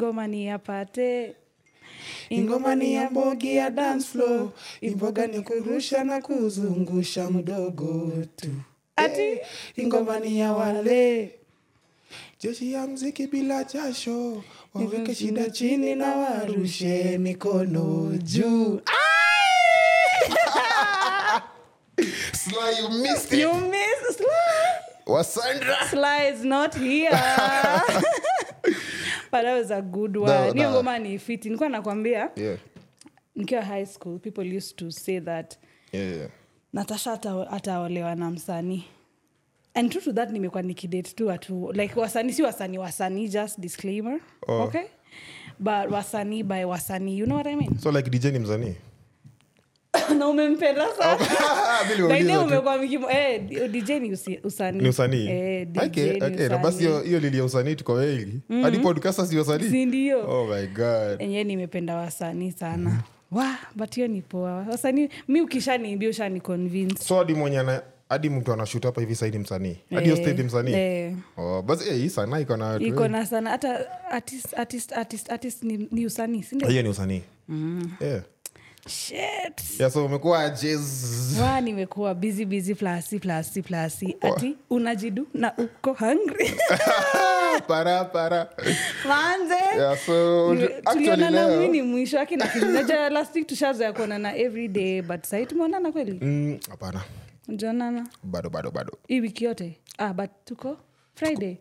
ingoma ni yapate ingoma ni ya mbogi ya dance floor. Imboga ni kurusha na kuzungusha mdogo tu. Ati? Ingoma ni ya wale. Jeshi ya mziki bila jasho. Waweke shida chini na warushe mikono juu. Sly, you missed it. you miss Sly. Wasandra. Sly is not here but that was a good one hiyo ngoma ni fiti. Nilikuwa nakwambia Yeah, nikiwa high school people used to say that yeah, yeah. natasha ataolewa na msanii. And true to that nimekuwa nikidate tu watu. Like wasanii si wasanii wasanii just disclaimer Oh. okay? But wasanii by wasanii you know what i mean? So like dj ni msanii na umempenda sana eh, ni usi- usanii. Eh, basi hiyo- tuko wengi. Hadi podcast si oh my god. Enyewe nimependa wasanii sana. Wa but hiyo ni poa. Wasanii mi ukishaniimbia ushani so hadi mwenye hadi mtu anashut hapa hivi saidi msanii? Hadi hiyo Eh, msanii? eh. oh, basi eh, hii sanaa iko na iko na sana. Hata artist, artist, artist, artist ni, ni usanii sindio hiyo ni usanii. Yeah. Shit. yeah, so umekuwa nimekuwa busy busy plasi plasi plasi ati unajidu na uko hungry. Para para. Manze. Yeah, so tulionana mwini mwisho wake last week tushazoya kuonana every day but sahii tumeonana kweli? Mm, jonana bado bado bado. Hii wiki yote? Ah, but tuko friday.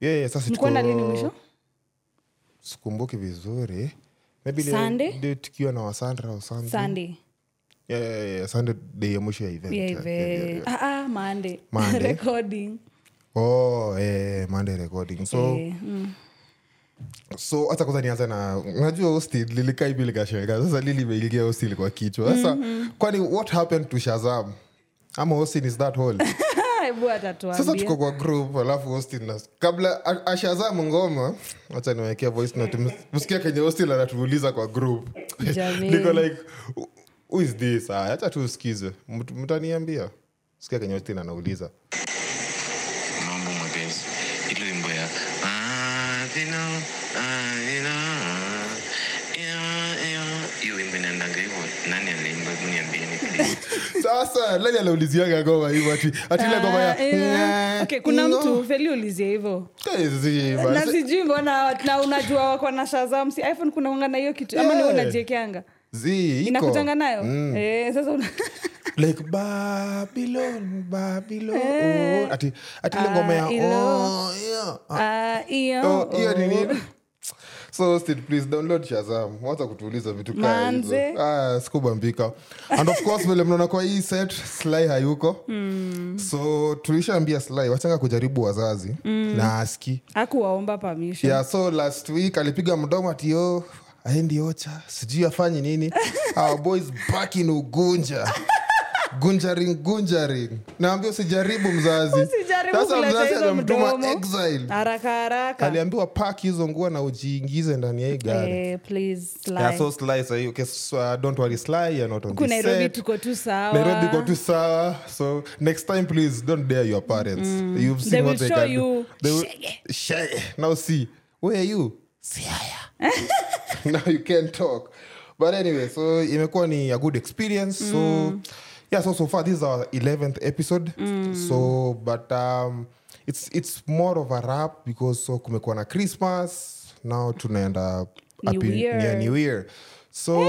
Yeah, yeah, sasa tuko- lini mwisho? Sikumbuki vizuri maybe tukiwa na wasandra au something. sunday. Yeah, yeah, yeah, Sunday day ya mwisho ya event yeah, yeah, yeah, yeah, yeah. Ah, ah, monday. Monday. recording. Oh eh, monday recording. So Eh, mm. so hata kwanza nianza na najua hostil lilikaa hivi likashega sasa lili imeingia hostil kwa kichwa. Sasa kwani what happened to shazam? Ama hostin is that whole sasa tuko kwa group alafu hostin na kabla a- ngoma wacha niwekea voice note. Msikia kenye hostil anatuuliza kwa group. Niko like who is this? Hacha tu usikize. Mtaniambia. Sikia kenye hostil anauliza. Mambo mwepesi ile wimbo ya "Ah, ah, vino, ah, iyo, iyo." hiyo wimbo inaendanga hivyo nani aliimba hebu niambieni please. Sasa nani anauliziaga ngoma hivo ati ati ngoma ya Ah. Okay, kuna mtu feli ulizia hivo Eh, na sijui mbona na unajua wako na shazam si iphone kuna wanga na hiyo kitu ama ni unajiekeanga inakutanga nayo? Eh, sasa una... like babylon babylon. Oh. ati ati ile ngoma ya Ah, oh, yeah. uh, oh, oh, oh, nini so still please download shazam. Wacha kutuuliza vitu kaa ah, sikubambika. And of course vile mnaona kwa hii set sly hayuko. Mm. so tulishaambia sly wachanga kujaribu wazazi. Mm. na aski. Akuwaomba permission. Yeah, so last week alipiga mdomo atio aendi ocha. Sijui afanye nini. Our boys back in ugunja. Gunjaring gunjaring. Naambia usijaribu mzazi sasa mzazi haraka haraka. Aliambiwa pak hizo nguo na ujiingize ndani ya hii gari. eh, so, uh, tuko tu sawa. Iko tu sawa. So next time please don't dare your parents. You've seen They what they can you. They will- now see. Where are you? Siaya now you can't talk. But anyway so imekuwa ni a good experience. So yeah so so far this is our 11th episode. So but um it's it's more of a rap because so kumekuwa na christmas. Now tunaenda New Year. yeah, new year. So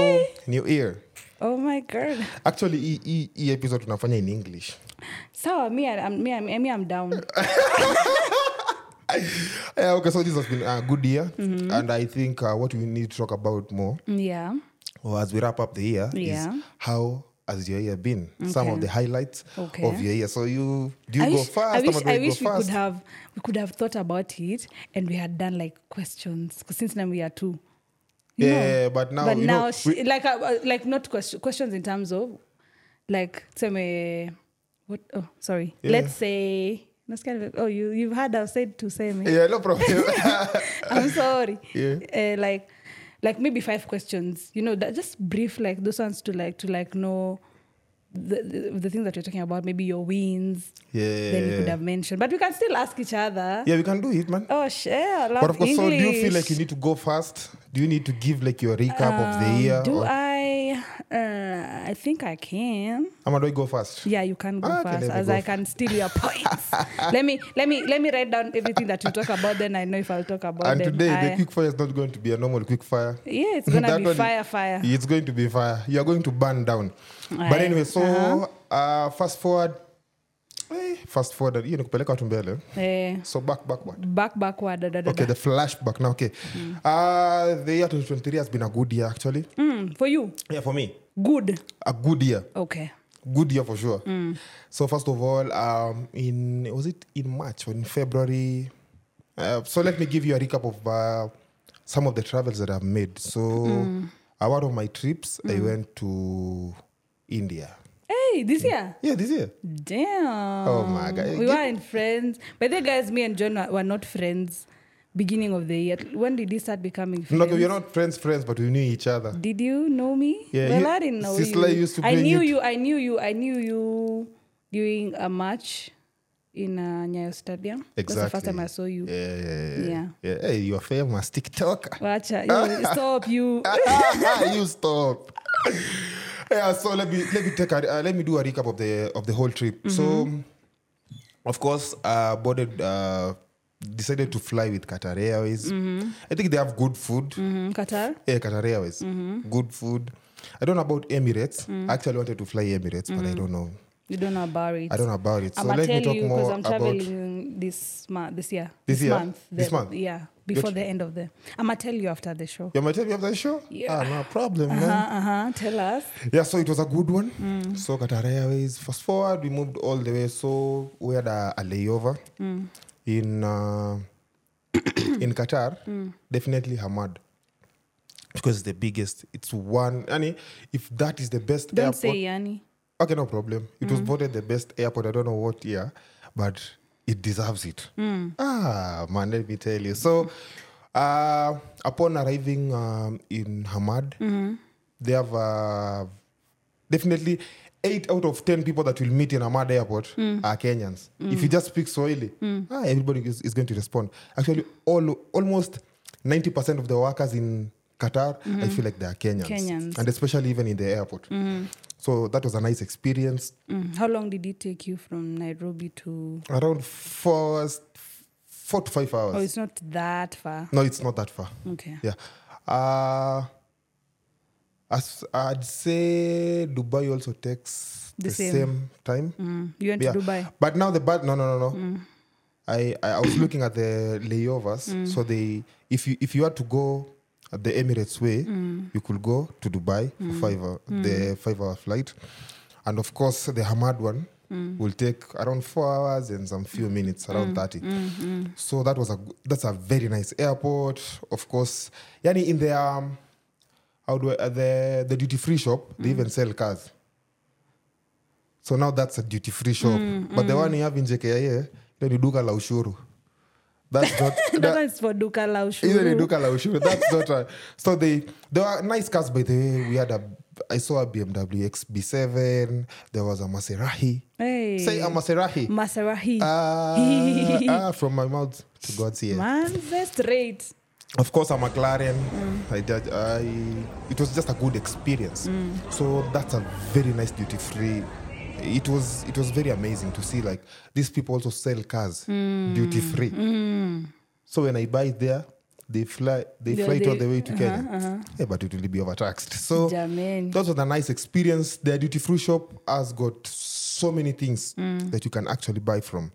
new year. Oh my god. Actually hii- hii episode tunafanya in english. Sawa me, I'm, me, I'm, me I'm down. Yeah, okay so this has been a good year. And i think uh, what we need to talk about more yeah. well, as we wrap up the year Yeah. is how has your year been some of the highlights Okay. of your year so you do you I go wish, fast I wish, I wish we could have we could have thought about it and we had done like questions because since now we are two. You Yeah, know? but now, but you now know, she, we- like uh, uh, like not question, questions in terms of like tell me what oh sorry Yeah. let's say that's kind of oh you you've had I've said to say me yeah no problem I'm sorry Yeah. uh, like like maybe five questions you know that just brief like those ones to like to like know the, the, the things that you're talking about, maybe your wins, Yeah. then you could have mentioned. But we can still ask each other. Yeah, we can do it, man. Oh, love But of course, so do you feel like you need to go fast? Do you need to give like your recap of the Um, year? Do or- I? Uh, I think I can. Am I do I go first? Yeah, you can go Ah, okay, first, let as go I can steal your points. let me let me let me write down everything that you talk about. Then I know if I'll talk about And them. today, I... the quick fire is not going to be a normal quick fire. yeah, it's gonna be one- fire, fire. It's going to be fire. You are going to burn down. But anyway, so Uh-huh. uh, fast forward. Eh, fast forward. hiyo know, kupeleka watu mbele. Eh, So back, backward. back backward. Da, da, da, Okay, the flashback now. Okay. mm. Uh, the year 2023 has been a good year, actually. Mm, for you, Yeah, for me, good. a good year. Okay. good year for sure. Mm. So first of all, um, in was it in March or in February? Uh, so let me give you a recap of uh, some of the travels that I've made. So Mm. uh, one of my trips, I went to India. Hey, this year. Yeah, this year. Damn. Oh my God. We weren't friends. But the guys, me and John were not friends. Beginning of the year. When did you start becoming friends? No, we're not friends, friends, but we knew each other. Did you know me? Yeah, well, you- I didn't know Sisla you. used to I knew you. I knew you. I knew you during a match in uh, Nyayo Stadium. Exactly. That's the first time I saw you. Yeah, yeah, yeah. Yeah. yeah. Hey, you're famous TikToker. Wacha, you, stop you. you stop. yeah, so let me let me take a, uh, let me do a recap of the of the whole trip. So, Mm-hmm. of course, uh, boarded uh, decided to fly with Qatar Airways. I think they have good food. Mhm, Qatar. Yeah, Qatar Airways, Mm-hmm. good food. I don't know about Emirates. I actually wanted to fly Emirates, but I don't know. You don't know about it. I don't know about it. So I'm let gonna me talk you because more I'm about. traveling this month, this year, This year? month, This month? yeah, before the end of the. I'm gonna tell you after the show. You might tell me after the show. Yeah. Ah, no problem, Uh man. Uh huh. Tell us. Yeah, so it was a good one. Mm. So Qatar Airways, fast forward, we moved all the way. So we had a, a layover Mm. In uh, in Qatar. Mm. Definitely Hamad. Because it's the biggest. It's one. And if that is the best Don't airport. say Mm. Yanni. Okay, no problem. It was voted the best airport. I don't know what year, but it deserves it. Mm. Ah, man, let me tell you. So, uh, upon arriving um, in Hamad, Mm-hmm. they have uh, definitely eight out of ten people that will meet in Hamad Airport Mm. are Kenyans. If you just speak Swahili, ah, everybody is, is going to respond. Actually, all almost ninety percent of the workers in Qatar, I feel like they are Kenyans, Mm-hmm. Kenyans. and especially even in the airport. So that was a nice experience. Mm. How long did it take you from Nairobi to? Around four, four to five hours. Oh, it's not that far. no, it's not that far. Okay. Yeah. Uh, as I'd say Dubai also takes The the, same. same. time. Mm. You went Yeah. to Dubai. But now the bad no no no no. Mm. I, I was looking at the layovers. Mm. So they if you if you had to go at the Emirates way, Mm. you could go to Dubai for five hour, the five hour flight, and of course the Hamad one Mm. will take around four hours and some few minutes, around thirty. Mm-hmm. So that was a that's a very nice airport. Of course, yani in the um, do I, uh, the the duty free shop they even sell cars. So now that's a duty free shop. But the one you have in JKIA, then you duka la ushuru. That's not that that, one's for Duka Either they Laushu. duka la ushuru. That's not a, so they there were nice cars by the way. We had a I saw a BMW XB7. There was a Maserati. Hey. Say a Maserati. Maserati. Ah, ah, from my mouth to God's ear. Man, that's straight. Of course, a McLaren. I did. I. It was just a good experience. Mm. So that's a very nice duty free. It was. It was very amazing to see like these people also sell cars mm. duty free. Mm. So when I buy there, they fly. They Yeah, fly it all the way to uh-huh, Kenya. Uh-huh. Yeah, but it will be overtaxed. So Jermaine. that was a nice experience. Their duty free shop has got so many things Mm. that you can actually buy from.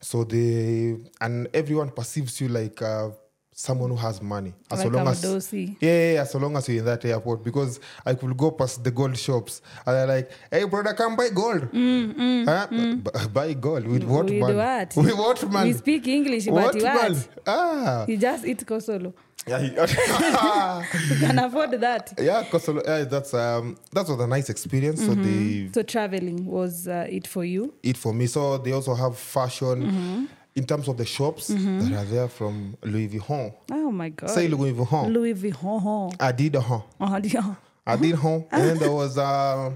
So they and everyone perceives you like uh, someone who has money. As Like long as Dosi. yeah, yeah, as long as you're in that airport, because I could go past the gold shops and they're like, "Hey, brother, come buy gold. Huh? B- buy gold with what With man? what? With what man? We speak English, what but man? what? Ah, You just eat kosolo. yeah, he- You can afford that. yeah, Kosolo, yeah, that's um, that was a nice experience. So the So traveling was uh, it for you? it for me. So they also have fashion in terms of the shops that are there from Louis Vuitton. Oh my God. Say Louis Vuitton. Louis Vuitton. Adidas. Oh, yeah. Adidas. And then there was uh,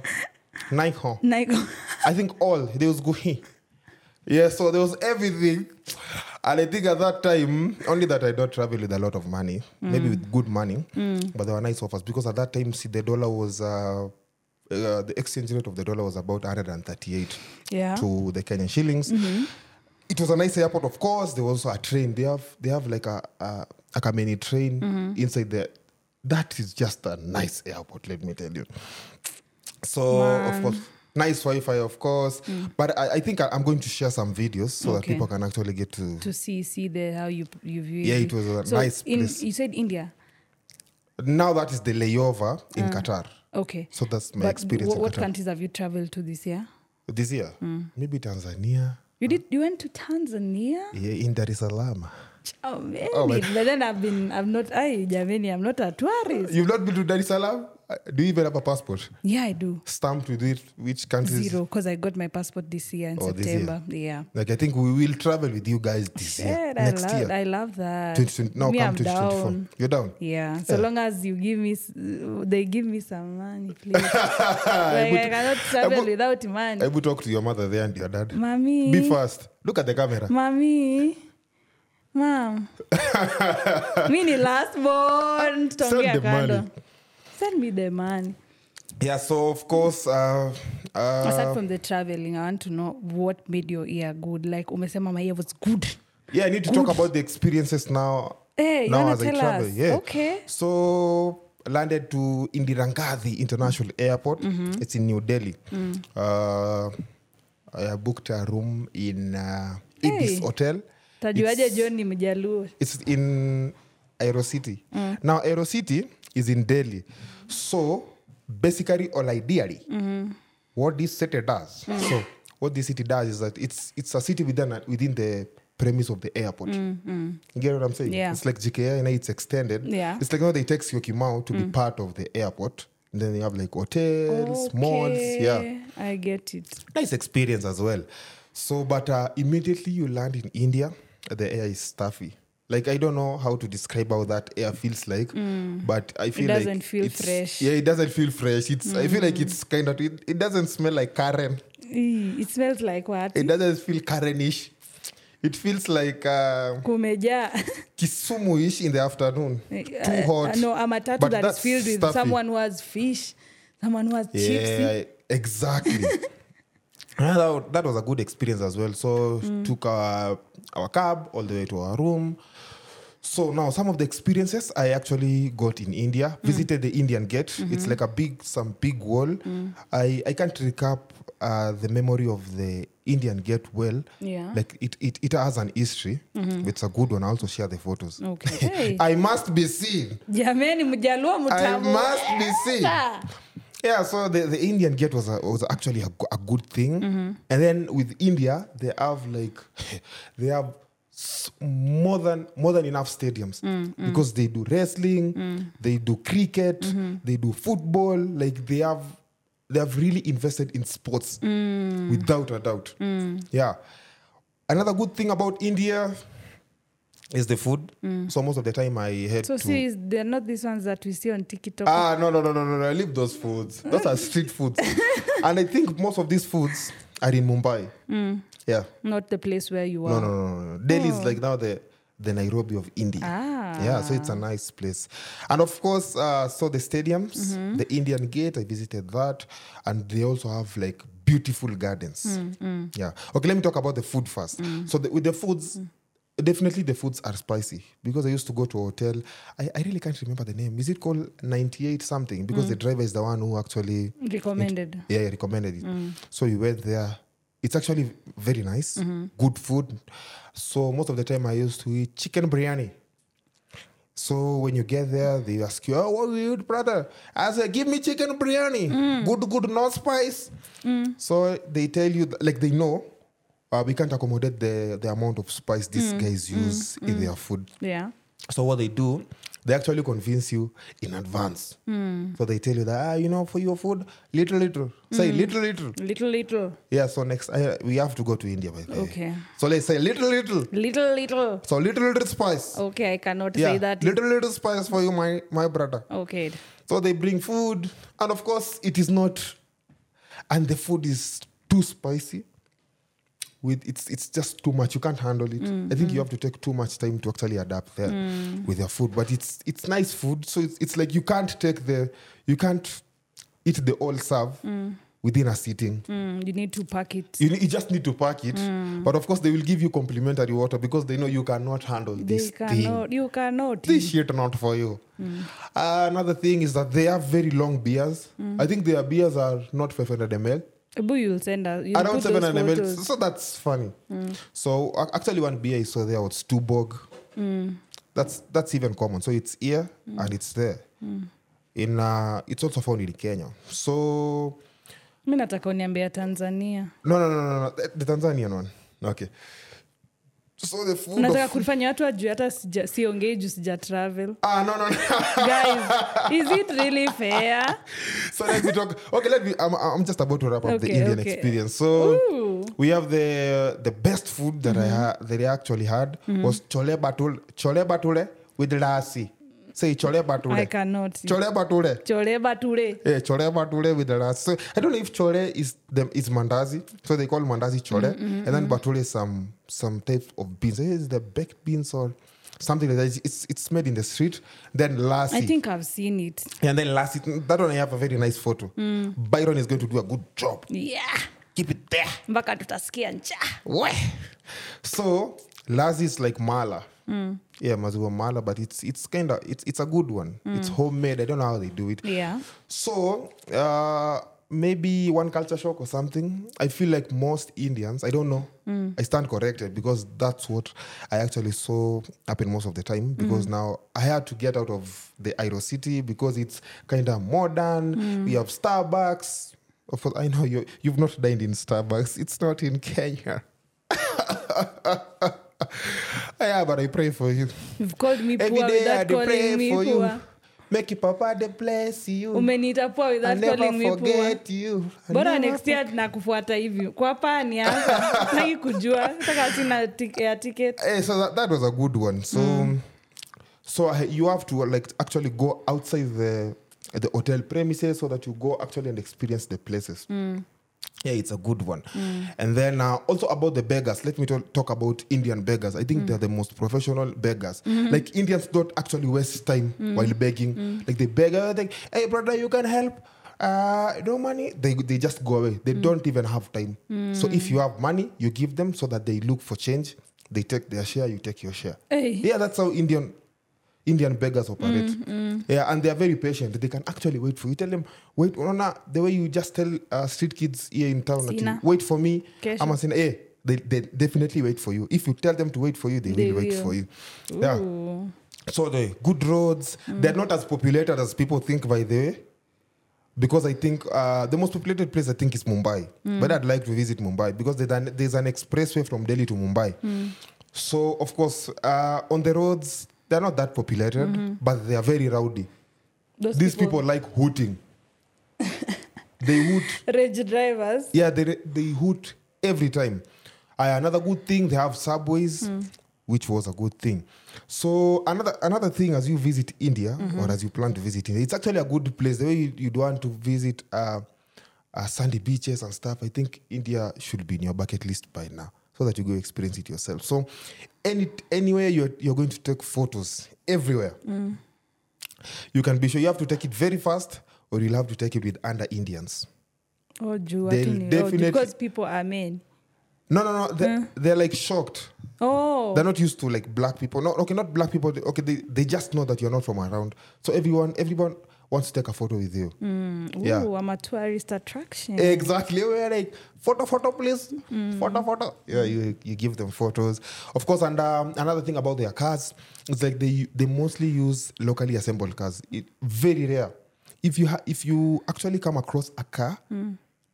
Nike. Nikon. I think all there was going. Yeah, so there was everything. And I think at that time, only that I don't travel with a lot of money, maybe with good money, but there were nice offers because at that time, see, the dollar was, uh, uh, the exchange rate of the dollar was about 138 Yeah. to the Kenyan shillings. It was a nice airport, of course. There was also a train. They have they have like a a, a Kameni train inside there. That is just a nice airport, let me tell you. So of course, nice Wi-Fi, of course. But I, I think I, I'm going to share some videos so that Okay. people can actually get to. to see see the how you you view Yeah, it was a so nice in, place. You said India. Now that is the layover in Qatar. Okay. So that's my but experience in what countries have you traveled to this year? This year, maybe Tanzania. You did. You went to Tanzania. Yeah, in Dar es Salaam. Oh man! Oh, but then I've been. I'm not. I Jameni. I'm not a tourist. You've not been to Dar es Salaam? Uh, Do you even have a passport? Yeah, I do. Stamped with it? Which countries? Zero, because I got my passport this year in Oh, September. year. Yeah. Like I think we will travel with you guys this year. Next I love, year. I love that. 2020, now Me, come I'm 2024. down. You're down. Yeah, so Yeah. long as you give me, they give me some money, please. like, I cannot travel would- without money. I will talk to your mother there and your dad. Mommy, Be fast. Look at the camera. mommy, mom, mi ni last born. Tutaongea the kando. money. Send me the money. Yeah, so of course, uh, Aside uh, from the traveling, I want to know what made your ear good. Like umesema my ear was good. yeah, I need to talk about the experiences now. Hey, now as I travel. us? Yeah. Okay. So landed to indirangadhi International Airport. Mm-hmm. It's in New Delhi. Mm. Uh, I booked a room in uh, Ibis Hey. Hotel. Tajuaje John ni mjaluo. It's in aerocity Mm. Now, Aero City is in Delhi. So, basically, or ideally, Mm-hmm. what this city does. Mm. So, what this city does is that it's it's a city within within the premise of the airport. You get what I'm saying? Mm, Yeah. It's like GKA, and it's extended. Yeah. It's like how they take Syokimau to be part of the airport. And then they have like hotels, malls. Yeah I get it. nice experience as well. So, but uh, immediately you land in India, the air is stuffy. Like I don't know how to describe how that air feels like, but I feel like Mm. doesn't feel it's- fresh. Mm. Yeah, it doesn't feel fresh. It's I feel like it's kind of it, it doesn't smell like Karen. It smells like what? It doesn't feel Karenish. It feels like uh, Kumejaa. Kisumu-ish in the afternoon. Too Uh, hot. uh, no, a matatu But that is filled with someone who has fish, someone who has chips. Yeah, exactly. Ah, that, that was a good experience as well. So took our, our cab all the way to our room. So now some of the experiences I actually got in India. Visited the Indian Gate. It's like a big, some big wall. I, I can't recap uh, the memory of the Indian Gate well. Yeah. Like it, it, it has an history. It's a good one. I'll also share the photos. Okay. I must be seen. I must be seen. Ah. Yeah, so the, the Indian gate was a, was actually a, a good thing, Mm-hmm. and then with India they have like they have more than more than enough stadiums Mm, because they do wrestling, they do cricket, Mm-hmm. they do football. Like they have they have really invested in sports Mm. without a doubt. Yeah, another good thing about India is the food. So most of the time I head Mm. So to. see, they're not these ones that we see on TikTok. Ah, no, no, no, no, no, no. Leave those foods. Those are street foods. and I think most of these foods are in Mumbai. Yeah. not the place where you are. no, no, no, no. Delhi is like now the, the Nairobi of India. Ah. Yeah, so it's a nice place. And of course, uh, so the stadiums, Mm-hmm. the Indian Gate, I visited that. And they also have like beautiful gardens. Mm, Yeah. Okay, let me talk about the food first. So the, with the foods, Mm. definitely the foods are spicy because I used to go to a hotel. I, I really can't remember the name. Is it called 98 something? Because Mm. the driver is the one who actually Recommended. yeah, he recommended it. Mm. So we went there. It's actually very nice, Mm-hmm. good food. So most of the time I used to eat chicken biryani. So when you get there, they ask you, "Oh, what will you eat, brother?" I say, "Give me chicken biryani, Mm. good, good, no spice." So they tell you, like they know, uh, we can't accommodate the the amount of spice these Mm. guys use in their food. Yeah. So what they do, they actually convince you in advance. So they tell you that ah, you know, for your food, little little, say little little. Little, little. Yeah. So next, I, we have to go to India. By the way. Okay. So let's say little little. Little, little. So little little spice. Okay, I cannot yeah. say that. Little little spice for you, my my brother. Okay. So they bring food, and of course, it is not. and the food is too spicy with it's it's just too much you can't handle it i think you have to take too much time to actually adapt there with your food but it's it's nice food so it's, it's like you can't take the you can't eat the all serve within a sitting Mm, you need to pack it. you, need, you just need to pack it but of course they will give you complimentary water because they know you cannot handle They this thing cannot, you cannot. this shit not for you. Uh, another thing is that they have very long beers. I think their beers are not 500 ml, But you'll send us. You'll around put those 700 ml. So that's funny. So actually, one beer I saw there was Mm. That's that's even common. So it's here and it's there. In uh, it's also found in Kenya. So mi nataka uniambia tanzania no no no no, no. The, the Tanzanian one. Okay. So the food. unataka Of, kufanya watu ajue hata siongei juu sija travel ah no no no. guys is it really fair so let me talk. Okay, let me. I'm, I'm just about to wrap up the Indian okay. experience. So Ooh. we have the the best food that I ha- that I actually had was chole batul chole batule with lassi. Say chole bature. i cannot Chole bature. chole bature Yeah, chole bature with the last. So I don't know if chole is the is mandazi. So they call mandazi chole, and then bature is some some type of beans. Is the baked beans or something like that? It's it's, made in the street. Then lassi. i think i've seen it And then last, that one I have a very nice photo. Byron is going to do a good job. yeah Keep it there. mpaka tutaskia ncha. So Lazi is like mala. Yeah, maziwa mala, but it's it's kind of it's it's a good one. It's mm. homemade. I don't know how they do it. yeah So uh, maybe one culture shock or something. I feel like most Indians. I don't know. Mm. I stand corrected because that's what I actually saw happen most of the time. Because mm. now I had to get out of the Airo city because it's kind of modern. We have Starbucks. Of course, I know you you've not dined in Starbucks. It's not in Kenya. yeah, but I pray for you. you've called me Every poor day without I calling pray me for you. Make your papa the bless you. umeniita poor without never calling me poor you. I bora next year nakufuata hivyo kwa pani hapa taki kujua taka sina ticket ticket Eh, so that, that was a good one. So, so I, you have to like actually go outside the the hotel premises so that you go actually and experience the places. Yeah, it's a good one. Mm. And then uh, also about the beggars, let me talk, talk about Indian beggars. I think mm. they're the most professional beggars. Mm-hmm. Like Indians don't actually waste time mm. while begging. Like they beg, uh, like, hey brother, you can help. Uh, no money. They they just go away. They don't even have time. So if you have money, you give them so that they look for change. They take their share, you take your share. Hey. Yeah, that's how Indian Indian beggars operate. Yeah, and they are very patient. They can actually wait for you. Tell them, wait, Unaona, the way you just tell uh, street kids here in town, wait for me. Kesho. I'm saying, hey, they, they definitely wait for you. If you tell them to wait for you, they, They will wait for you. Yeah. So the good roads, they're not as populated as people think, by the way. Because I think uh, the most populated place I think is Mumbai, but I'd like to visit Mumbai because there's an, there's an expressway from Delhi to Mumbai. So of course, uh, on the roads they're not that populated, but they are very rowdy. Those These people, like hooting. they hoot rage drivers yeah, they they hoot every time. Uh, another good thing, they have subways, which was a good thing. So another another thing, as you visit India or as you plan to visit India, it's actually a good place. The way you, you'd want to visit uh, uh, sandy beaches and stuff, I think India should be in your bucket list by now, so that you go experience it yourself. So any anywhere you're you're going to take photos everywhere. You can be sure you have to take it very fast, or you'll have to take it with under Indians. oh juu They'll watu ni road definitely- because people are men No, no, no. They, They're like shocked. oh They're not used to like black people. No, okay, not black people. Okay, they, they just know that you're not from around. So everyone, everyone wants to take a photo with you. yeah. Ooh, I'm a tourist attraction Exactly. We're like photo, photo, please. Photo, photo. Yeah, you you give them photos. Of course, and um, another thing about their cars, it's like they they mostly use locally assembled cars. It, very rare. If you ha- if you actually come across a car,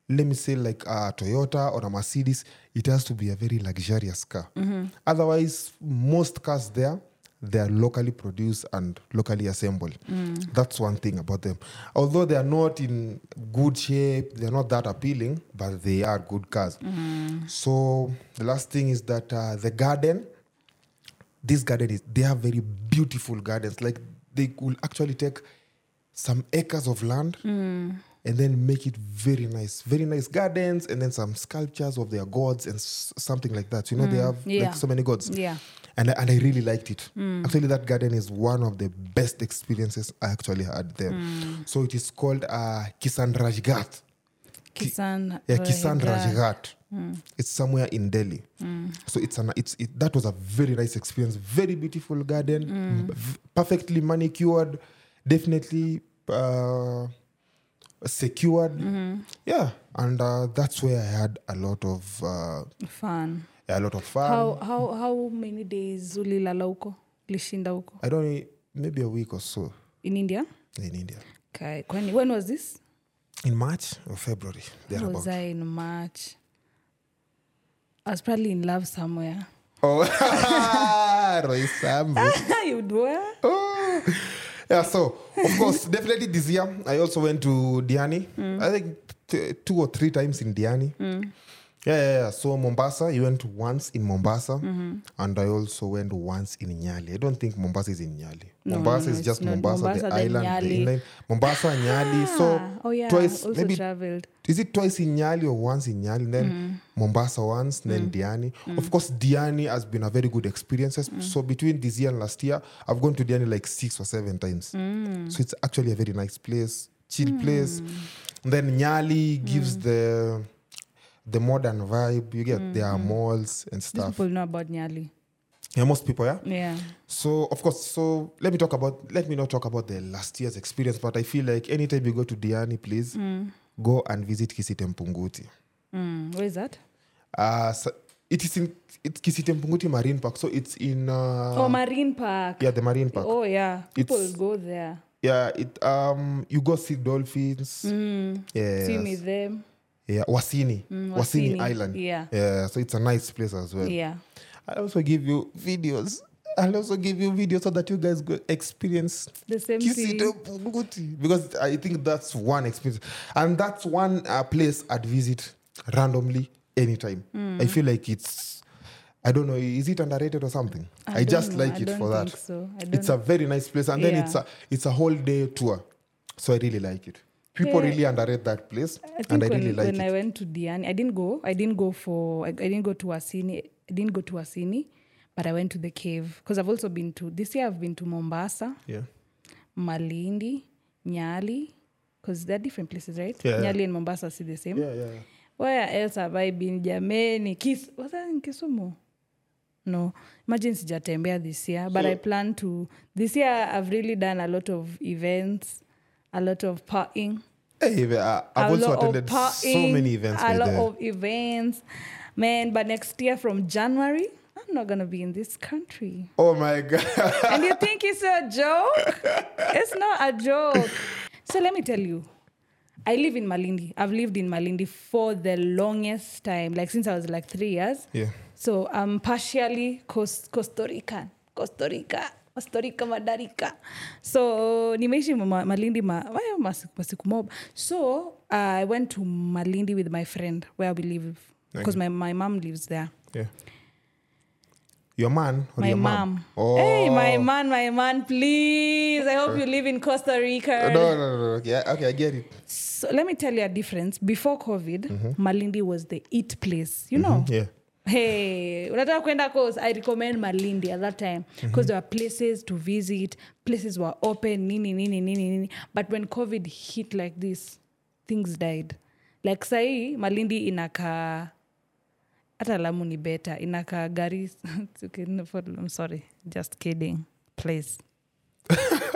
let me say like a Toyota or a Mercedes, it has to be a very luxurious car. Otherwise, most cars there they are locally produced and locally assembled. Mm. That's one thing about them. Although they are not in good shape, they are not that appealing, but they are good cars. Mm-hmm. So the last thing is that uh, the garden, this garden is they have very beautiful gardens. Like they will actually take some acres of land mm. and then make it very nice very nice gardens and then some sculptures of their gods and s- something like that you know they mm. have yeah. like so many gods Yeah. And I, and I really liked it. Actually, that garden is one of the best experiences I actually had there. So it is called uh, Kisan Rajgat. Kisan. Yeah, Kisan Rajgat. Rajgat. It's somewhere in Delhi. So it's an it's it, that was a very nice experience. Very beautiful garden, v- perfectly manicured, definitely uh, secured. Yeah, and uh, that's where I had a lot of uh, Fun. A lot of fun. How, how, how many days ulilala huko? Lishinda huko? I don't maybe a week or so In India? in India. Okay. Kwani, when was this? In March or February, Where was. I in March? I was probably in love somewhere. Oh, Roisambu. You do? Oh. Yeah, so of course, definitely this year I also went to Diani. I think t- two or three times in Diani. Yeah, yeah, yeah. So Mombasa, you went once in Mombasa, mm-hmm. and I also went once in Nyali. I don't think Mombasa is in Nyali. No, Mombasa no, is just. Mombasa, Mombasa, the island, Nyali. the inland. Mombasa, Nyali. Ah, so Ah, oh yeah, twice, also maybe traveled. is it twice in Nyali or once in Nyali? Then mm-hmm. Mombasa once, then mm-hmm. Diani. Of course, Diani has been a very good experience. So between this year and last year, I've gone to Diani like six or seven times. Mm. So it's actually a very nice place, chill mm. place. And then Nyali gives mm. the the modern vibe. You get there are malls and These stuff. people know about Nyali. Yeah, most people, yeah. Yeah. So of course, so let me talk about let me not talk about the last year's experience, but I feel like anytime you go to Diani, please go and visit Kisitempunguti. Mm. Where is that? Uh, so it is in it's Kisitempunguti Marine Park, so it's in uh, oh, Marine Park. yeah the Marine Park. Oh, yeah. People It's- go there. Yeah, it um you go see dolphins. Yeah, See me them. Yeah, Wasini, Mm, Wasini, Wasini, Island. yeah. yeah, so it's a nice place as well. Yeah. I'll also give you videos. I'll also give you videos so that you guys go experience The same thing. Because I think that's one experience. And that's one uh, place I'd visit randomly anytime. Hmm. I feel like it's, I don't know, is it underrated or something? I, don't just know. like I it for that. think so. I It's a very nice place. And then it's a it's a whole day tour. So I really like it. People Yeah. really underrate that place. I and I when, really like when it. I went to Diani, I didn't go. I didn't go for. I, I didn't go to Asini. I didn't go to Asini, but I went to the cave because I've also been to. This year I've been to Mombasa, yeah. Malindi, Nyali, because they're different places, right? Yeah, yeah. Nyali and Mombasa see the same. Yeah, yeah. yeah. Where else have I been? Jameni, Kis was that in Kisumu? No, imagine sijatembea this year, but I plan to. This year I've really done a lot of events, a lot of partying. Hey, I've a also lot of attended so partying, many events. A lot there. of events, man. But next year from January, I'm not gonna be in this country. oh my God. and you think it's a joke? it's not a joke. So let me tell you, I live in Malindi. I've lived in Malindi for the longest time, like since I was like three years. yeah. So I'm partially Cos- Costa Rican. Costa Rica. Costa madarika. So nimeishi ma- Malindi ma, masiku, moba mob. So uh, I went to Malindi with my friend where we live because my, my mom lives there. Yeah. Your man or My your mom. Oh. Hey, my man, my man, please. I hope you live in Costa Rica. No, no, no, no. Yeah, okay, I get it. So let me tell you a difference. Before COVID, Malindi was the eat place. You know? Yeah. Hey, unataka kwenda coast, I recommend Malindi at that time because there were places to visit, places were open, nini, nini, nini, nini. But when COVID hit like this, things died. Like sahii Malindi inaka hata Lamu ni better. Inaka gari. Okay, no, I'm sorry. Just kidding. Place.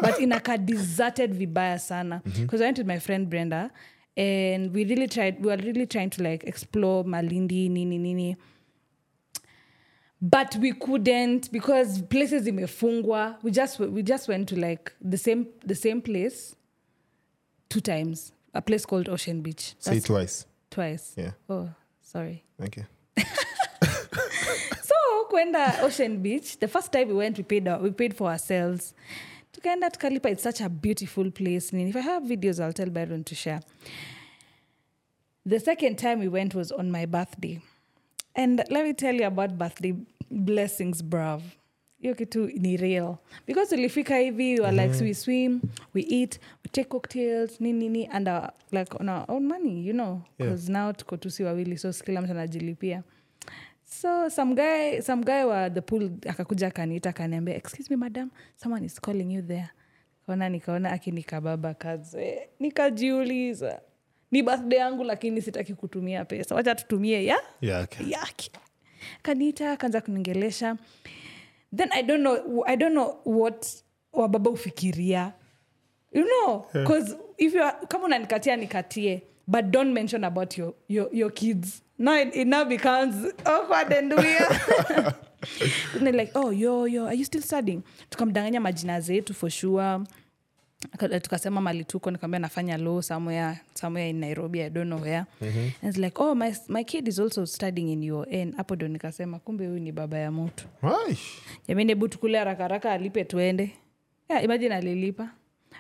but inaka deserted vibaya sana because i went with my friend brenda and we really tried we were really trying to like explore malindi nini nini but we couldn't because places imefungwa. We just we just went to like the same the same place two times. A place called ocean beach. Say That's it twice. twice. Yeah. oh sorry. Thank you. So kwenda ocean beach the first time we went we paid, our, we paid for ourselves. Tukaenda tukalipa it's such a beautiful place. And if i have videos i'll tell byron to share. The second time we went was on my birthday and let me tell you about birthday blessings brav hiyo kitu ni real. Because ulifika hivi we were like we swim we eat we take cocktails nini nini and our, like on our own money you know Yeah. now tuko tusi wawili so kila mtu anajilipia. So some guy some guy wa the pool akakuja akaniita akaniambia excuse me madam someone is calling you there. Kaona nikaona akinikababa kaze nikajiuliza ni birthday yangu lakini sitaki kutumia pesa. Wacha tutumie ya Yeah, okay. yake. Kaniita akaanza kuniongelesha then i don't know i don't know what wababa ufikiria you know yeah. if you are, kama unanikatia nikatie but don't mention about your, your, your kids. Now it, it now becomes awkward and weird. Like oh yo yo are you still studying? Tukamdanganya majina zetu for sure tukasema mali tuko nikaambia nafanya law somewhere somewhere in nairobi i don't know where. And it's like oh my, my kid is also studying in un hapo ndo nikasema kumbe huyu ni baba ya mtu. Jamini hebu tukule haraka haraka alipe tuende yeah, imagine alilipa.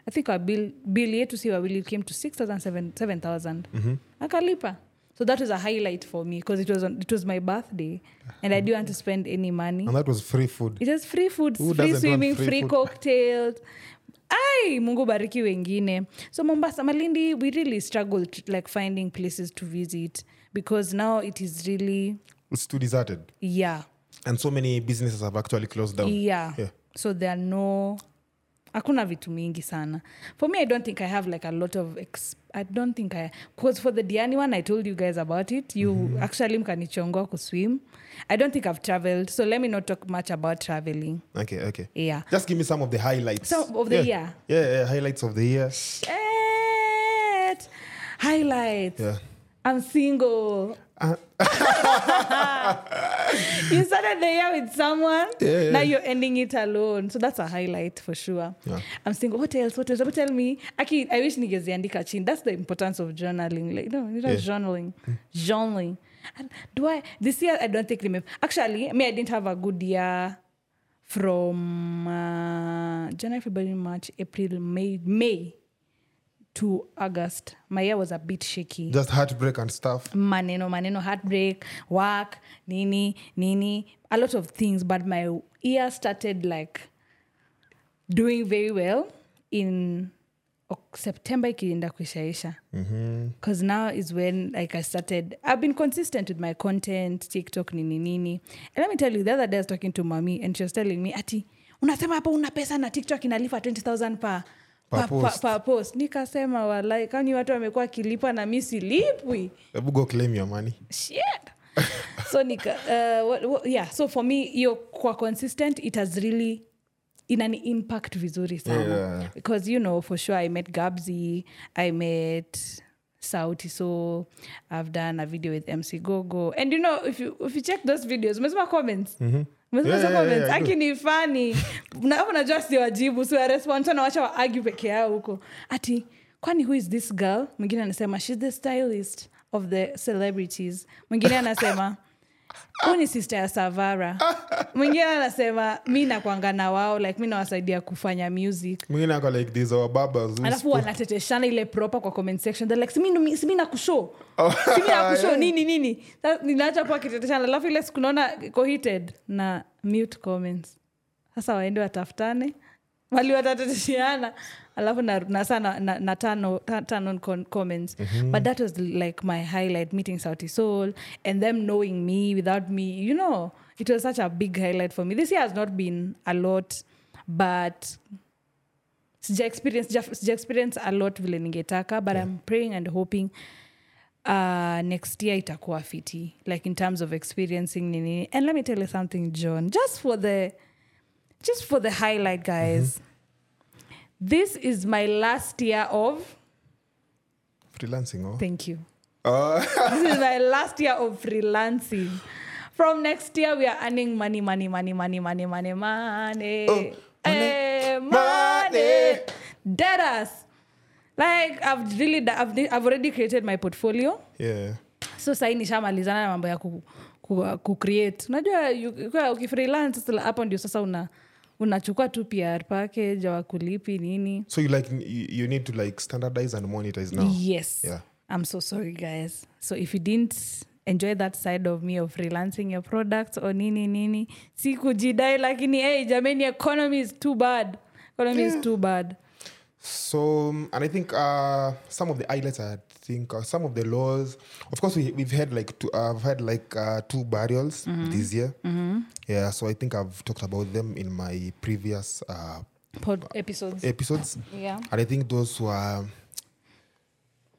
I think our bill, bill yetu si wawili came to 6000 7000 akalipa. So that was a highlight for me because it was, on, it was my birthday and i didn't want to spend any money. And that was free food. It was free food Who free swimming free free food? cocktails ai mungu bariki wengine. So mombasa malindi we really struggled like finding places to visit because now it is really it's too deserted. Yeah. And so many businesses have actually closed down. Yeah, Yeah. so there are no hakuna vitu mingi sana. For me i don't think i have like a lot of ex- i don't think i because for the diani one i told you guys about it. You actually mkanichongoa kuswim. I don't think i've traveled so let me not talk much about traveling. Okay okay. Yeah. Just give me some of the highlights. Some of the yeah. year. yeah, yeah highlights of the year. Shit. highlights. Yeah. I'm single you started the year with someone Yeah, yeah. now you're ending it alone. So that's a highlight for sure. Yeah. i'm single. What else? What else? But tell me. Aki i wish ningeziandika chini that's the importance of journaling. Like no you know Yeah. journaling. Journaling. And do i this year i don't think remember actually me i didn't have a good year from uh, january february march april may may to august. My year was a bit shaky. Just heartbreak and stuff. Maneno maneno heartbreak work nini nini a lot of things but my year started like doing very well in september ikienda kuishaisha. Because now is when like i started i've been consistent with my content tiktok nini nini. And let me tell you the other day i was talking to mommy and she was telling me ati unasema hapo una pesa na tiktok inalifa 20000 pa Per pa, pa, post. pa post. Nikasema walai kani watu wamekuwa akilipa na mi silipwi? Ebu go claim your money. Shit. So nika uh, what, what, yeah so for me hiyo kwa consistent it has really inani impact vizuri sana. Yeah. because you know for sure i met gabsy i met sauti so i've done a video with mc gogo. And you know if you, if you check those videos umesema comments? Umesema Aki ni fani hapo najua siwajibu siwarespond nawacha waagi peke yao huko. Ati kwani who is this girl? Mwingine anasema shes the stylist of the celebrities. Mwingine anasema huu ni sister ya savara mwingine anasema mi nakwanga na wao like mi nawasaidia kufanya music. Mwingine ako like these our babas who alafu wanateteshana ile proper kwa comment section. They're like simi simi nakushow. Simi nakushow nini nini? Sasa ninaacha po akiteteshana alafu ile siku naona iko na mute comments. Sasa waende watafutane. Wali watateteshiana alafu na, na sana na, na turn, ta- turn on con- comments. But that was like my highlight meeting sauti soul and them knowing me without me. You know it was such a big highlight for me. This year has not been a lot but sija experience, sija- experience a lot vile ningetaka but i'm praying and hoping uh, next year itakuwa fiti. Like in terms of experiencing nini. And let me tell you something john. Just for the just for the highlight guys. This is my last year of freelancing oh? thank you. Uh, this is my last year of freelancing from next year we are earning money money money money money money money. Oh, money, Eh, money. money. Dead us. Like i've really I've, I've already created my portfolio. Yeah. So sahii nishamalizana na mambo ya ku, ku, ku create. Unajua ukifreelance hapo ndio sasa una unachukua tu pr package awakulipi nini. So you like you, you need to like standardize and monetize now? Yes. Yeah. i'm so sorry guys. So if you didn't enjoy that side of me of freelancing your products or nini nini. Si kujidai lakini hey, jamani economy is too bad. Economy is too bad. So, um, and I think uh, some of the highlights, I think, uh, some of the laws. Of course, we, we've had like two, I've had like uh, two burials this year. Yeah, so I think I've talked about them in my previous uh, pod episodes. episodes, yeah. And I think those were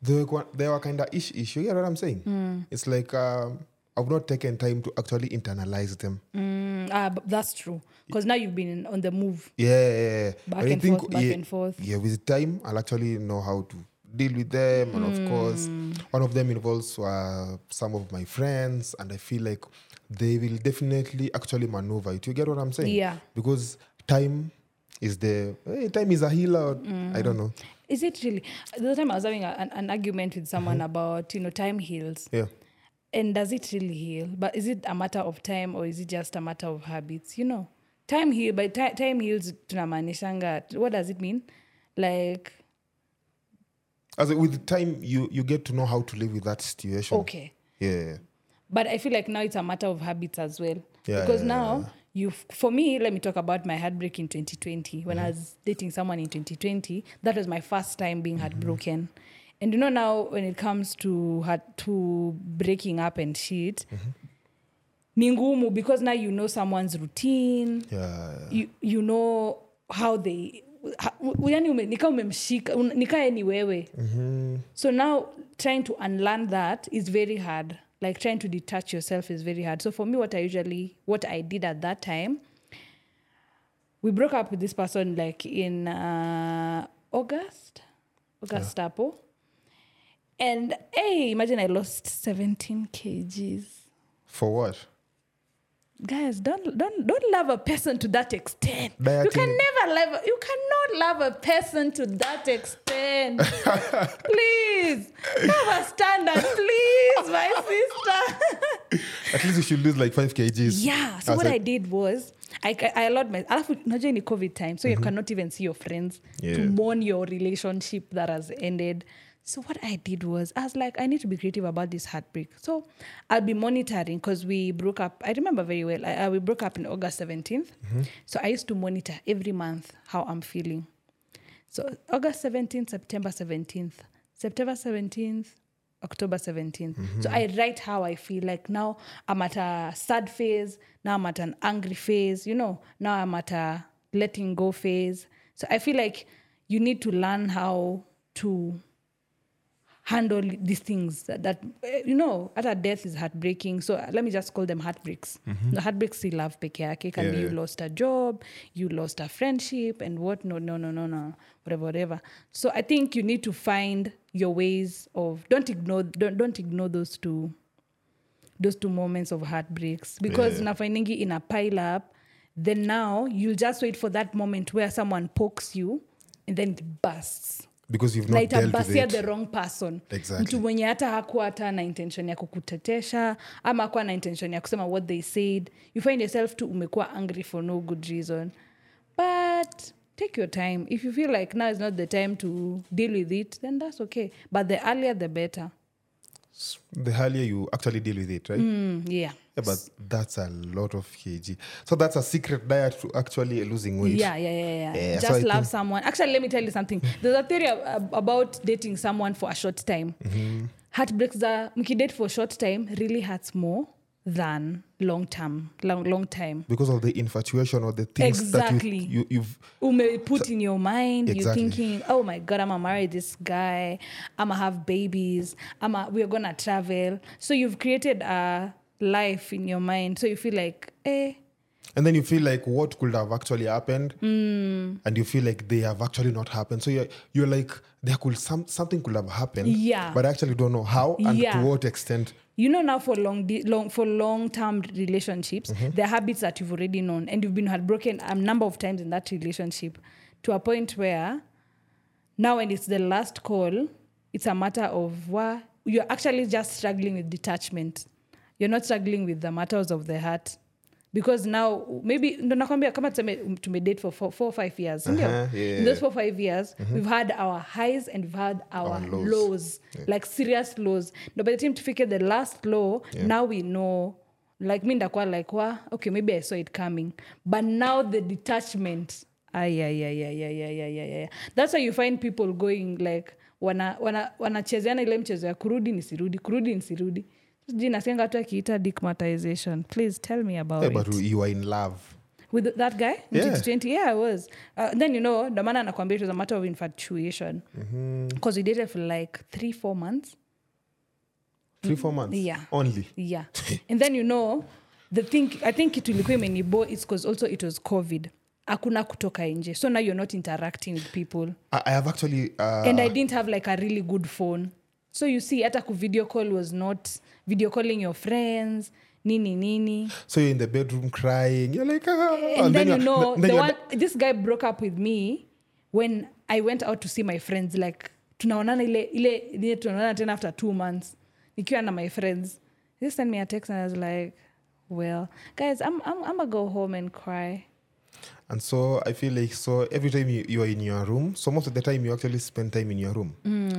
they were, were kind of ish issue. You know what I'm saying? It's like um, I've not taken time to actually internalize them. Mm, ah, but that's true because now you've been on the move Yeah, yeah, yeah. Back And I and think, forth, back yeah, and forth. Yeah, with time, I'll actually know how to deal with them. And of course, Hmm. one of them involves uh, some of my friends, and I feel like they will definitely actually maneuver it. You get what I'm saying? Yeah. Because time is the hey, time is a healer. Hmm. I don't know. Is it really the time i was having a, an, an argument with someone about you know time heals Yeah. and does it really heal but is it a matter of time or is it just a matter of habits you know time heal by t- time heals tunamanishanga what does it mean like As with time, you you get to know how to live with that situation. okay Yeah. but i feel like now it's a matter of habits as well Yeah, because yeah, now. You for me let me talk about my heartbreak in 2020 when Mm-hmm. i was dating someone in 2020 that was my first time being Mm-hmm. heartbroken and you know now when it comes to heart, to breaking up and shit Mm-hmm. ni ngumu because now you know someone's routine Yeah. you, you know how they yani ume, nika umemshika nikae ni wewe so now trying to unlearn that is very hard like trying to detach yourself is very hard. So for me what i usually what i did at that time we broke up with this person like in uh, august august apo. And hey imagine i lost 17 kgs. For what? Guys don't don't don't love a person to that extent. You can never love you cannot love a person to that extent. Please have a standard please my sister. At least you should lose like five kgs. yeah so what i did was i, I, allowed my alafu unajua ni covid time so you mhm. cannot even see your friends to mourn your relationship that has ended so what i did was i was like i need to be creative about this heartbreak so i'll be monitoring because we broke up i remember very well I, I, we broke up in august 17th mm-hmm. so i used to monitor every month how i'm feeling so August 17th, September 17th, September 17th, October 17th. Mm-hmm. So I write how I feel. Like now I'm at a sad phase. Now I'm at an angry phase. You know, now I'm at a letting go phase. So I feel like you need to learn how to handle these things that, that you know a death is heartbreaking so let me just call them heartbreaks mm-hmm. the heartbreaks see love peke yake can be you yeah. lost a job you lost a friendship and what no no no no no whatever whatever so i think you need to find your ways of don't ignore don't, don't ignore those two those two moments of heartbreaks because Yeah. yeah. nafainingi in a pile up then now you'll just wait for that moment where someone pokes you and then it bursts Because you've not the wrong person. Exactly. mtu mwenye hata hakuwa hata na intention ya kukutetesha ama hakuwa na intention ya kusema what they said you find yourself tu umekuwa angry for no good reason. But take your time. If you feel like now is not the time to deal with it then that's okay. But the earlier the better the earlier you actually deal with it, right? mm, yeah Yeah, but that's a lot of kg. So that's a secret diet to actually losing weight. Yeah, yeah, yeah, yeah. Yeah, Just I love think- someone. Actually, let me tell you something. There's a theory about dating someone for a short time. Mm-hmm. Heartbreaks are mkidate for a short time really hurts more than long term, long, long time. Because of the infatuation or the things Exactly. that you, you you've Ume put in your mind, Exactly. you're thinking, oh my God, I'm gonna marry this guy. I'm gonna have babies. I'm a, we're gonna travel. So you've created a life in your mind. So you feel like, eh, and then you feel like what could have actually happened Mm. and you feel like they have actually not happened so you're, you're like there could some something could have happened Yeah. but i actually don't know how and Yeah. to what extent you know now for long, long for long-term relationships mm-hmm. there are habits that you've already known and you've been heartbroken a number of times in that relationship to a point where now when it's the last call it's a matter of what you're actually just struggling with detachment. You're not struggling with the matters of the heart because now maybe ndo nakwambia kama tuseme tumedate for four, four five years sindio Uh-huh, yeah, in those four five years we've had our highs and we've had our, Our lows. lows, like serious lows. No by the time tufike the last low now we know like mi ndakwa like wa okay maybe i saw it coming. But now the detachment ay, ay, ay, ay, ay, ay, ay, ay, ay. that's why you find people going like wana wana- ile mchezo ya kurudi nisirudi kurudi nisirudi sijui nasianga tu akiita digmatization please tell me about Yeah, it. but you are in love. With that guy? Yeah. 20 yeah i was. Uh, then you know the anakwambia it was a matter of infatuation. Because we dated for like three four months. Three four months? Yeah. only? Yeah. And then you know the thing i think kitu ilikuwa imenibo its because also it was covid. Hakuna kutoka nje. So now you're not interacting with people. I, I have actually uh, and i didn't have like a really good phone so you see hata ku video call was not video calling your friends nini nini. So you're in the bedroom crying. You're like ah, and, then, you know then the one this guy broke up with me when i went out to see my friends like tunaonana ile ile ile tunaonana tena after two months nikiwa na my friends. They sent me a text and i was like well guys i'm i'm, I'm gonna go home and cry And so I feel like so every time you, you are in your room, so most of the time you actually spend time in your room.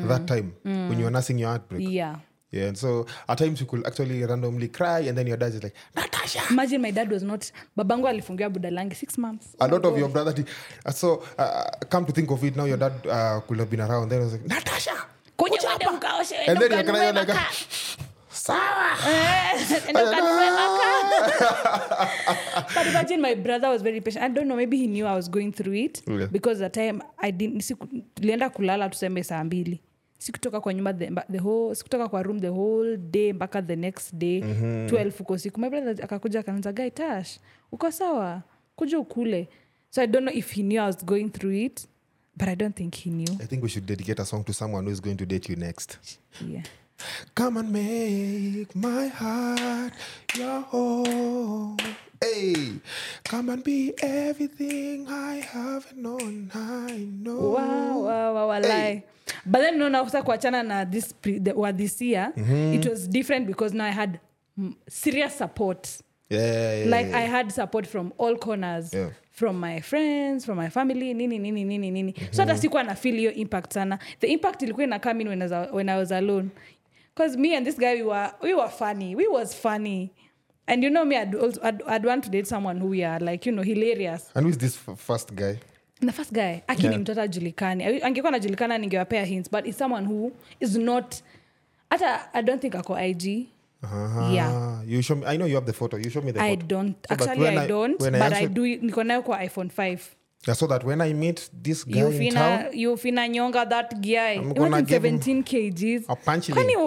That time when you are nursing your heartbreak. yeah Yeah. And so at times you could actually randomly cry, and then your dad is like, Natasha. imagine my dad was not babangu alifungiwa budalangi six months A lot of your brother. did- uh, So uh, come to think of it, now your dad uh, could have been around. Then I was like, Natasha. kuja kuja uende hapa." ukaoshe, And then you're crying like. Sawa. Eh, ukanunue makaa. but imagine my brother was very patient i don't know maybe he knew i was going through it Yeah. because the time i didn't siku- kulala tuseme saa mbili sikutoka kwa nyumba the, the whole, sikutoka kwa room the whole day mpaka the next day mm-hmm. 12 uko siku my brother akakuja akaniza guy tash uko sawa kuja ukule so i don't know if he knew i was going through it but i don't think he knew I think we should dedicate a song to someone who is going to date you next. yeah Come and make my heart your home. Hey, come and be everything I have known. I know. wow, wow, wow, walai. but then no nausa kuachana na this pre, the, wa this year it was different because now i had serious support Yeah, yeah, yeah, like yeah. i had support from all corners Yeah. from my friends from my family nini nini nini nini so hata sikuwa na feel hiyo impact sana the impact ilikuwa ina come in when when I was alone because me and this guy we were, we were funny we was funny and you know me I'd, also, I'd, I'd want to date someone who we are like you know hilarious And who is this f- first guy? the first guy aki Yeah. ni mtoto ajulikani angekuwa najulikana ningewapea hints but is someone who is not hata i don't think ako ig Uh-huh. Yeah. You show me. I know you have the photo. You show me the i photo. don't So actually when i don't when but i answer- do niko nayo kwa iphone 5 Yeah, so that when I meet this guy you in fina, town, you fina nyonga that guy I'm gonna Imagine give him kgs a punch Kwani line.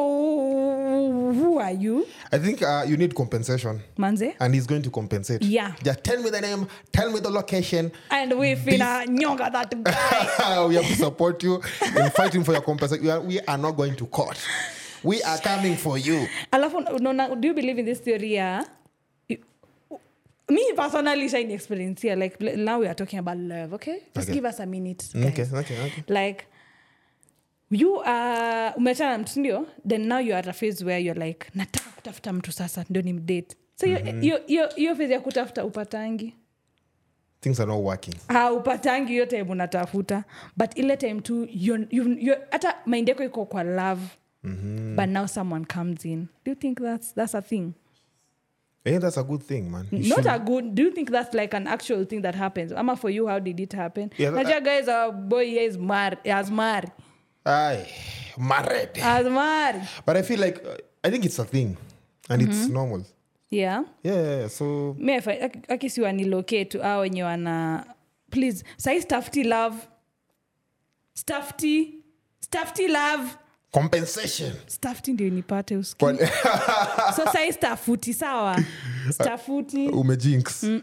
Who are you I think uh, you need compensation. manze And he's going to compensate. Yeah. Just tell me the name, tell me the location. and we finna nyonga that guy we have to support you in fighting for your compensation. We are, we are not going to court. We are coming for you. alafu unaona do you believe in this theory ya me personally shine experience here like now we are talking about love okay just Okay. give us a minute guys. Okay, okay, okay. like you are umeachana na mtu sindio then now you are at a phase where you're like nataka kutafuta mtu sasa ndio ni mdate. So hiyo hiyo phase ya kutafuta upatangi. Things are not working. ha upatangi hiyo time unatafuta. But ile time tu hata mind yako iko kwa love but now someone comes in. Do you think that's, that's a thing? Yeah, that's a good thing, man. You not should- a good do you think that's like an actual thing that happens? Ama for you how did it happen? Yeah, that- guys our boy here is mar has mar Aye, married. as married. But I feel like uh, I think it's a thing, and it's normal. yeah Yeah, yeah, yeah. So aki- akisi wanilocate a wenye wana please sai stafty love stafty stafty love compensation. stafty ndio nipate uski so sai stafuti sawa stafuti Umejinx. Mm.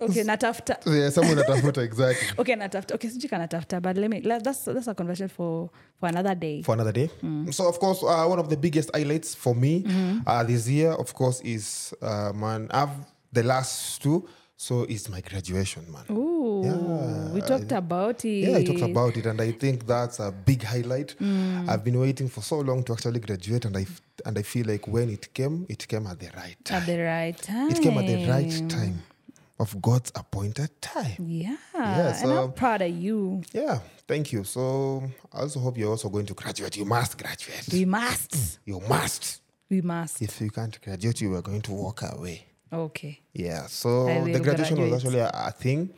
Okay natafuta Yeah, someone atafuta exactly. okay natafuta okay sijui kanatafuta but let me let, that's, that's a conversation for, for another day for another day. So, of course, uh, one of the biggest highlights for me uh, this year, of course, is uh, man. I've the last two, so it's my graduation, man. Ooh. Oh, we Yeah, talked about it. Yeah, I talked about it, and I think that's a big highlight. I've been waiting for so long to actually graduate, and I and I feel like when it came, it came at the right time. at the right time. It came at the right time of God's appointed time. Yeah, Yeah, and I'm proud of you. Yeah, thank you. So I also hope you're also going to graduate. You must graduate. We must. You must. We must. If you can't graduate, you are going to walk away. Okay. Yeah, so the graduation graduate. was actually a, a thing.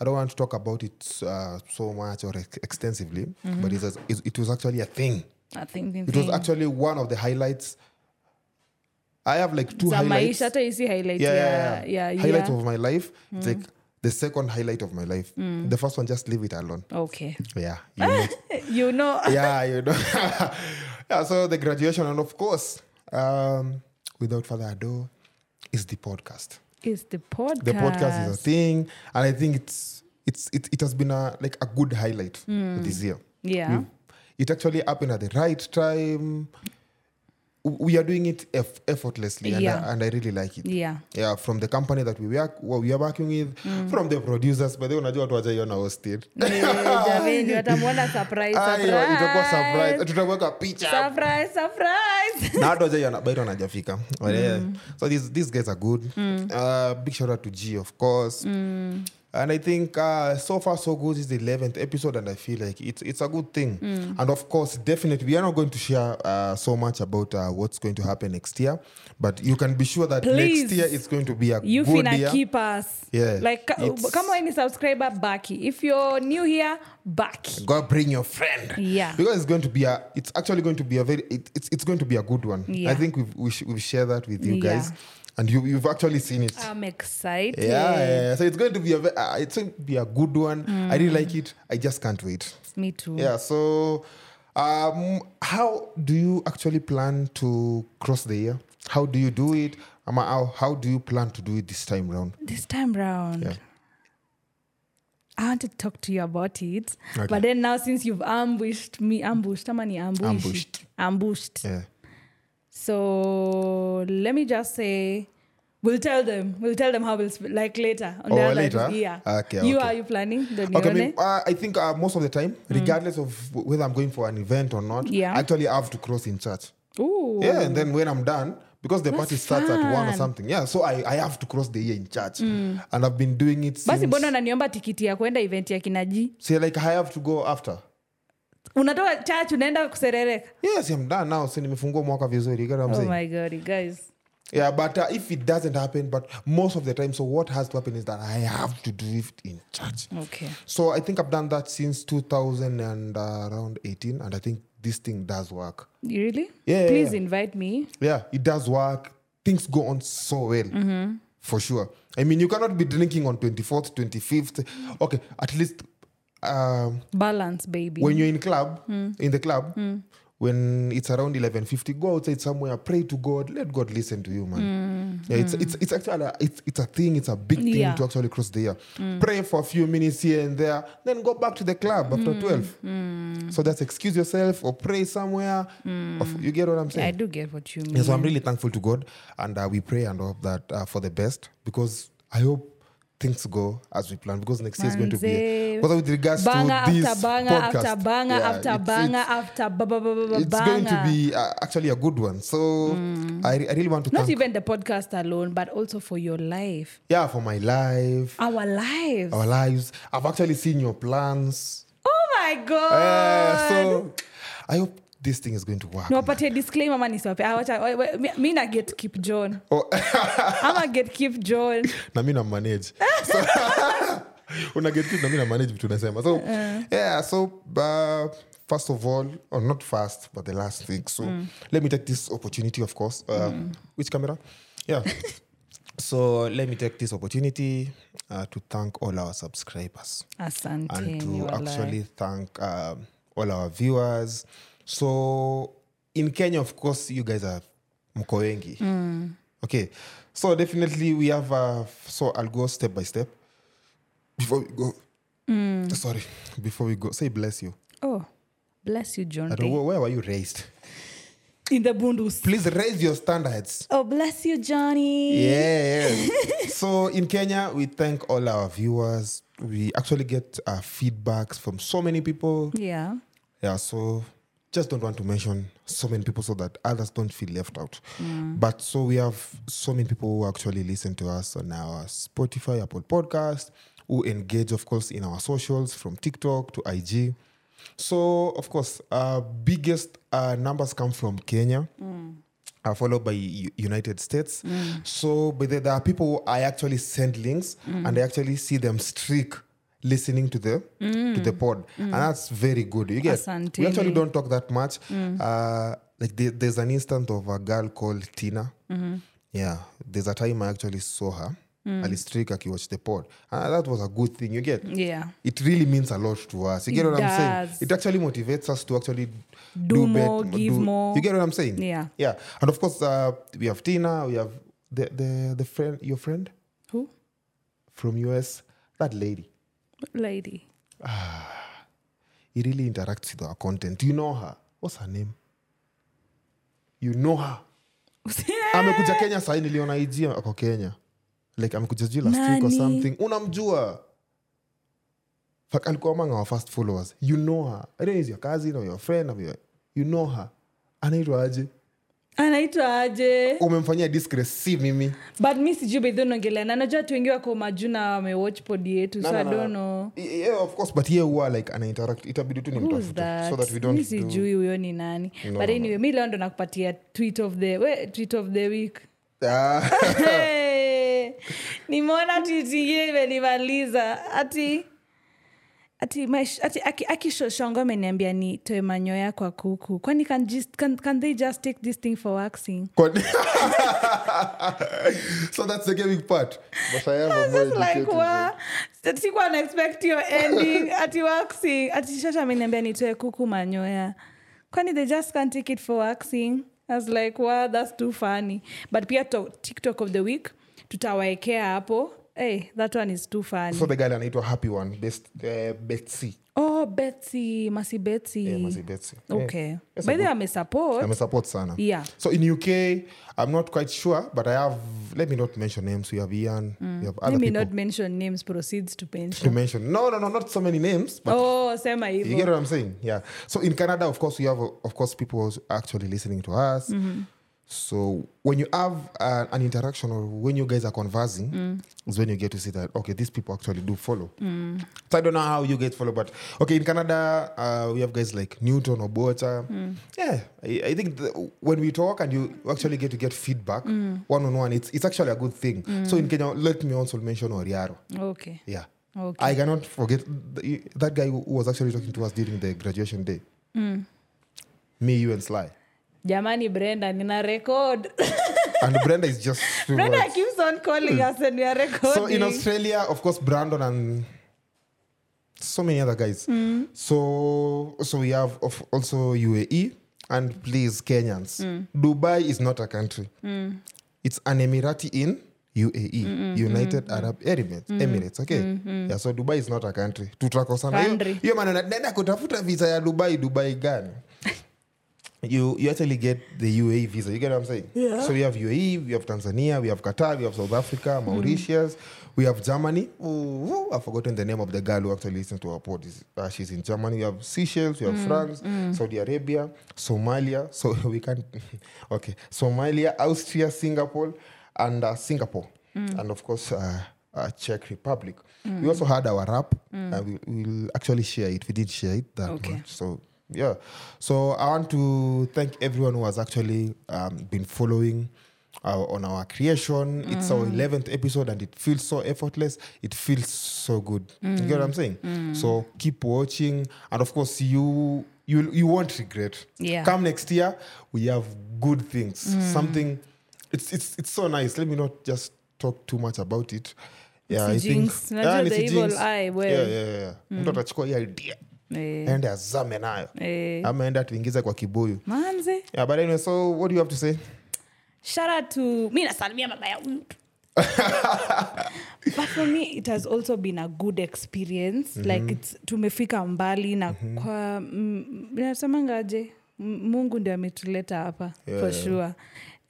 I don't want to talk about it uh, so much or ex- extensively, but it was, it, it was actually a thing. I think It was actually one of the highlights. I have like two za highlights. maisha hata isi highlight yeah, yeah, ya, yeah. highlights ya. of my life. It's mm. like the second highlight of my life. Mm. The first one, just leave it alone. okay Yeah, you know. you know yeah, you know. yeah, so the graduation, and of course, um, without further ado, is the podcast. is the podcast The podcast is a thing, and I think it's it's it, it has been a like a good highlight mm. this year. yeah We've- it actually happened at the right time. We are doing it eff- effortlessly, and, Yeah. I, and I really like it. yeah. Yeah, from the company that we work, what we are working with, from the producers, but they unajua watu wajaiona hosted. Jamani watamwona surprise Ayo, itakuwa surprise. surprise Tutaweka picha. Surprise surprise. Na watu wajaiona bado wanajafika. So these, these guys are good. Uh, big shout out to g of course and i think uh, so far so good is the 11th episode and i feel like it's, it's a good thing and of course definitely we are not going to share uh, so much about uh, what's going to happen next year but you can be sure that Please. next year it's going to be a good one. you good finna year keep us Yeah, like it's- kama any subscriber back if you're new here back go bring your friend Yeah. because it's going to be a it's actually going to be a very it, it's, it's going to be a good one Yeah. i think we've we sh- we've shared that with you Yeah. guys and you you've actually seen it. I'm excited. yeah, yeah, so it's going to be a ve- uh, it's going to be a good one. I really like it. I just can't wait. Me too. Yeah so um how do you actually plan to cross the year? How do you do it? Ama, how, how do you plan to do it this time round? This time round? Yeah. I want to talk to you about it, Okay. but then now since you've ambushed me, ambushed, ama ni ambushed, Ambushed. ambushed. yeah So let me just say, we'll tell them, we'll tell them how we'll sp- like later. On Oh, later. Lives. Yeah. Okay, You okay. are you planning? The Okay, I, mean, uh, I think uh, most of the time, regardless of whether I'm going for an event or not, Yeah. I have to cross in church. Ooh. Yeah, and then when I'm done, because the party starts at one or. Mm. something, yeah, so I, I have to cross the year in church. And I've been doing it basi bono mbona unaniomba tikiti ya kwenda event ya kinaji See, like I have to go after. Unatoka church unaenda kuserereka Yes, I'm done now. si nimefungua mwaka vizuri. You get what I'm oh saying? my god you guys Yeah, but uh, if it doesn't happen, but most of the time, so what has to happen is that I have to do it in church. okay So I think I've done that since 2000 and uh, around 18, and I think this thing does work. really Yeah, yeah, please yeah. invite me Yeah, it does work. Things go on so well, Mm-hmm. for sure. I mean, you cannot be drinking on 24th, 25th. Okay, at least um, balance baby when you're in club, Mm. in the club, when it's around 11.50, go outside somewhere, pray to God, let God listen to you, man. Yeah, it's, it's, it's actually, a, it's, it's a thing, it's a big thing Mm. Yeah. Mm. to actually cross the year. Pray for a few minutes here and there, then go back to the club after 12. So that's excuse yourself or pray somewhere. Or f- you get what I'm saying? i do get what you mean Yeah, so I'm really thankful to God, and uh, we pray and hope that uh, for the best because I hope things go as we plan because next year is going to be because with regards banger to this after banger podcast, after banger yeah, after it's- banger it's, after ba- ba- ba- ba- it's going to be uh, actually a good one. So I, I really want to not thank even the podcast alone but also for your life. Yeah for my life, our lives. Our lives. I've actually seen your plans. oh my god Uh, so I hope this thing is going to work. niwapatie disclaimer ama nisiwape Ah, mi- na get keep john. Oh. ama get keep john. Na mi na manage. So, una get keep na mi na manage vitu nasema so yeah so uh, first of all or not first but the last thing. So let me take this opportunity of course. Uh, which camera? Yeah. So let me take this opportunity uh, to thank all our subscribers. Asante and to actually actually thank um, all our viewers so in kenya of course you guys are mko wengi. Okay. So definitely we have uh, so i'll go step by step. Before we go sorry before we go say bless you. Oh bless you john I don't, where, where were you raised? In the bundus. Please raise your standards. Oh bless you johnny. Yeah, yeah. so in Kenya, we thank all our viewers. We actually get uh, feedbacks from so many people. yeah. Yeah, so just don't want to mention so many people so that others don't feel left out. Mm. But so we have so many people who actually listen to us on our Spotify, Apple Podcast, who engage, of course, in our socials from TikTok to IG. So, of course, our biggest uh, numbers come from Kenya. Are followed by U- United States. Mm. So, but there, there are people who I actually send links and I actually see them streak listening to the to the mm. pod, and mm. that's very good. You get we actually don't talk that much. Mm. Uh, like there, there's an instance of a girl called Tina. Mm-hmm. Yeah, there's a time I actually saw her. Ali streak akiwatch the pod, and that was a good thing. You get yeah it really means a lot to us. You get It what I'm saying? It actually motivates us to actually Do bet- more, give more. You get what I'm saying? Yeah. Yeah. And of course, uh, we have Tina. We have the the the friend, your friend who from US. That lady. Lady? He really interacts with our content. You know her? What's her name? You know her. amekuja kenya sahii niliona ig ako kenya. Like amekuja sijui last week or something. Unamjua? Fak, alikuwa among our first followers. You know her. I don't know your cousin or your friend or your, you know her. Anaitwa aje anaitwa aje? Umemfanyia disgrace si mimi. But mi sijui bedhi unaongelea na najua watu wengi wako majuna wamewatch podi yetu so No, no, no. yeah, of course but ye huwa like anainteract itabidi tu nimtafute so that? we that? don't mi do- sijui huyo ni nani. No, but no, anyway mi leo ndo nakupatia tweet of the we, tweet of the week. Ah, nimeona tweet ingine imenimaliza. Ati ati, maish- ati aki- ameniambia nitoe manyoya kwa kuku. Kwani can, just, can, can they just take this thing for waxing? So that's the gaming part. But I am a like wa sikuwa naexpect your ending. Ati waxing ati shasha ameniambia nitoe kuku manyoya. Kwani they just can't take it for waxing? I was like wow that's too funny. But pia to, tiktok of the week tutawaekea hapo hey, that one is too funny. So the guy anaitwa happy one best uh, betsy. Oh betsy masi betsy. Yeah, Masi Betsy. okay. Yeah. Yes, by the good- amesupport amesupport sana. Yeah. so in uk i'm not quite sure but i have let me not mention names. We have ian we have other let me people. not mention names proceeds to to mention. no no no not so many names but oh sema you get what i'm saying? Yeah. So in canada of course we have of course people actually listening to us so when you have uh, an interaction or when you guys are conversing is when you get to see that okay these people actually do follow. So i don't know how you guys follow but okay in canada uh, we have guys like newton or Bota. yeah I, I think the, when we talk and you actually get to get feedback one on one it's, it's actually a good thing. So in kenya let me also mention oriaro. Okay. Yeah. Okay. I cannot forget th- that guy who was actually talking to us during the graduation day. Me, you, and Sly. Jamani brenda nina record And Brenda is just. brenda words. keeps on calling us and we are recording So in Australia, of course, Brandon and so many other guys. So so we have of also UAE and please Kenyans. Dubai is not a country. It's an Emirati in UAE, United Arab Emirates. Emirates, okay. Yeah, so Dubai is not a country. Tutakosana. Hiyo maneno nenda kutafuta visa ya Dubai, Dubai gani? You you actually get the UAE visa. You get what I'm saying? Yeah. So we have UAE, we have Tanzania, we have Qatar, we have South Africa, Mauritius, we have Germany. Ooh, I've forgotten the name of the girl who actually listens to our pod. Uh, she's in Germany. We have Seychelles, we have France, Saudi Arabia, Somalia. So we can okay, Somalia, Austria, Singapore, and uh, Singapore, and of course. Uh, uh, Czech Republic. We also had our rap, and we, we'll actually share it. We did share it that Okay. much. So yeah. So i want to thank everyone who has actually um, been following uh, on our creation. It's our mm. 11th episode and it feels so effortless. It feels so good. You get what i'm mm. saying? Mm. So keep watching. And of course you you you won't regret. Yeah. come next year we have good things. Something it's it's it's so nice. Let me not just talk too much about it. Yeah i think Nisijinx. Unajua ni the sijinx. evil eye, well. yeah, yeah, yeah. mtu atachukua hiyo idea Eh, ende azame nayo. E. ama ende atuingize kwa kibuyu. Manze. Yeah, but anyway so what do you have to say? Shara to mi nasalimia mama ya mtu but for me it has also been a good experience. Like it's tumefika mbali na kwa mm, nasemangaje mungu ndio ametuleta hapa Yeah, for yeah.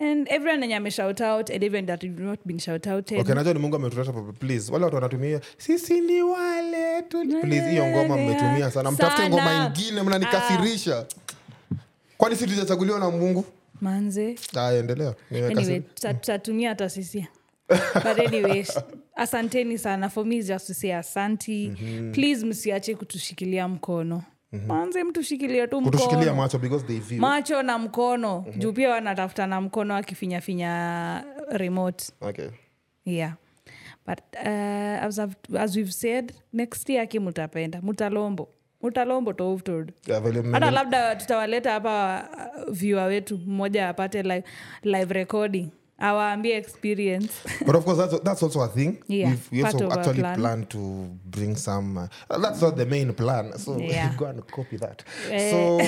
And everyone enye ameshout out and even that you've not been shout outed okay najua ni mungu ametuleta papa please wale watu wanatumia sisi ni wale tu please hiyo ngoma mmetumia sana. Mtafute Sana. ngoma ingine mnanikasirisha. Kwani si tujachaguliwa na mungu? Manze. Aya endelea. Nimekasiri- anyway tuta- tutatumia hata sisi. But anyway asanteni sana. For me is just to say asanti please msiache kutushikilia mkono manze mtushikilie tu mkono. Macho because they view. Macho na mkono. Juu pia wanatafuta na mkono akifinyafinya remote. Okay. Yeah. But uh, as, I've, as we've said next year aki mutapenda. Mutalombo. Mutalombo Yeah, hata labda tutawaleta hapa uh, viewer wetu mmoja apate live, live recording awaambie experience. But of course that's, that's also a thing. Yeah, we also actually plan. plan to bring some uh, that's not the main plan. So Yeah. go and copy that. Eh. so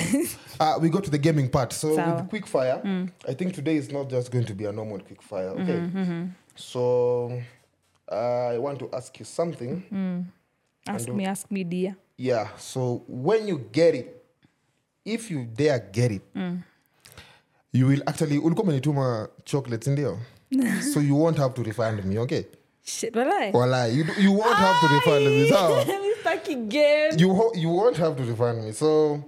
uh, we go to the gaming part. So so. with quick fire i think today is not just going to be a normal quick fire okay? so uh, i want to ask you something. Ask me ask me dear. Yeah so when you get it if you dare get it you will actually ulikuwa umenituma chocolate ndio? So you won't have to refund me okay? Shit, walai. Walai, you, you won't have to refund me sawa? You, ho- you won't have to refund me. So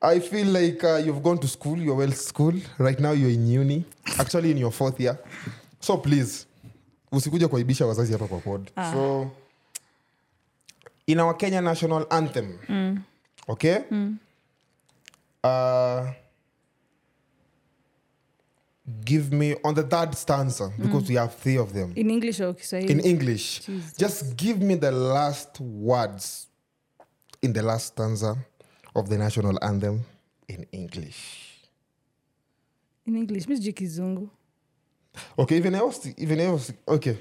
i feel like uh, you've gone to school you're well school right now you're in uni. Actually in your fourth year. So please usikuja kuaibisha wazazi hapa kwa pod. So in our kenya national anthem okay? Uh, give me on the third stanza because we have three of them in english or kiswahili in English. Just give me the last words in the last stanza of the national anthem in English. in english mi sijui kizungu Okay, even else, even else. Okay.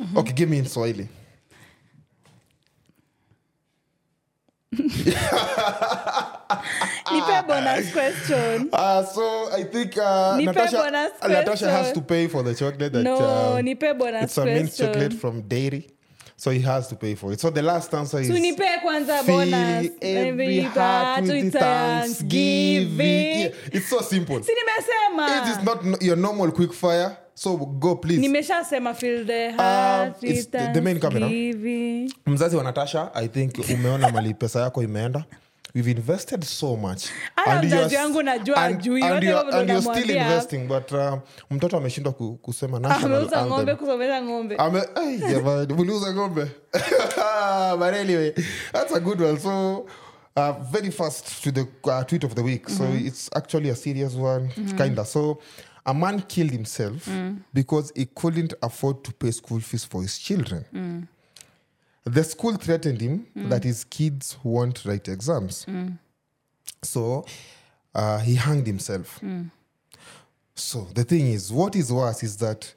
Mm-hmm. Okay, give me in Swahili. nipe bonus question Uh, so I think uh, Nipe Natasha, bonus uh, Natasha has to pay for the chocolate. That, no um, nipe bonus it's a mint chocolate from Dairy. So he has to pay for it. So the last answer is tunipe kwanza bonus every Every heart with with thanksgiving. thanksgiving. Yeah, it's so simple. si nimesema It is not your normal quick fire. So go please. nimeshasema feel the heart it's the- the main camera. Mzazi wa Natasha, I think umeona mali pesa yako imeenda. We've invested so much. Hata And you mzazi are- wangu najua and- ajui. and Wote you are- wao ndo and you're still investing but uh, mtoto ameshindwa ku- kusema ameuza ng'ombe uliuza but anyway that's a good one. So uh, very fast to the uh, tweet of the week. So it's actually a serious one kinda. So a man killed himself because he couldn't afford to pay school fees for his children the school threatened him mm. that his kids won't write exams mm. so uh, he hanged himself mm. so the thing is, what is worse is that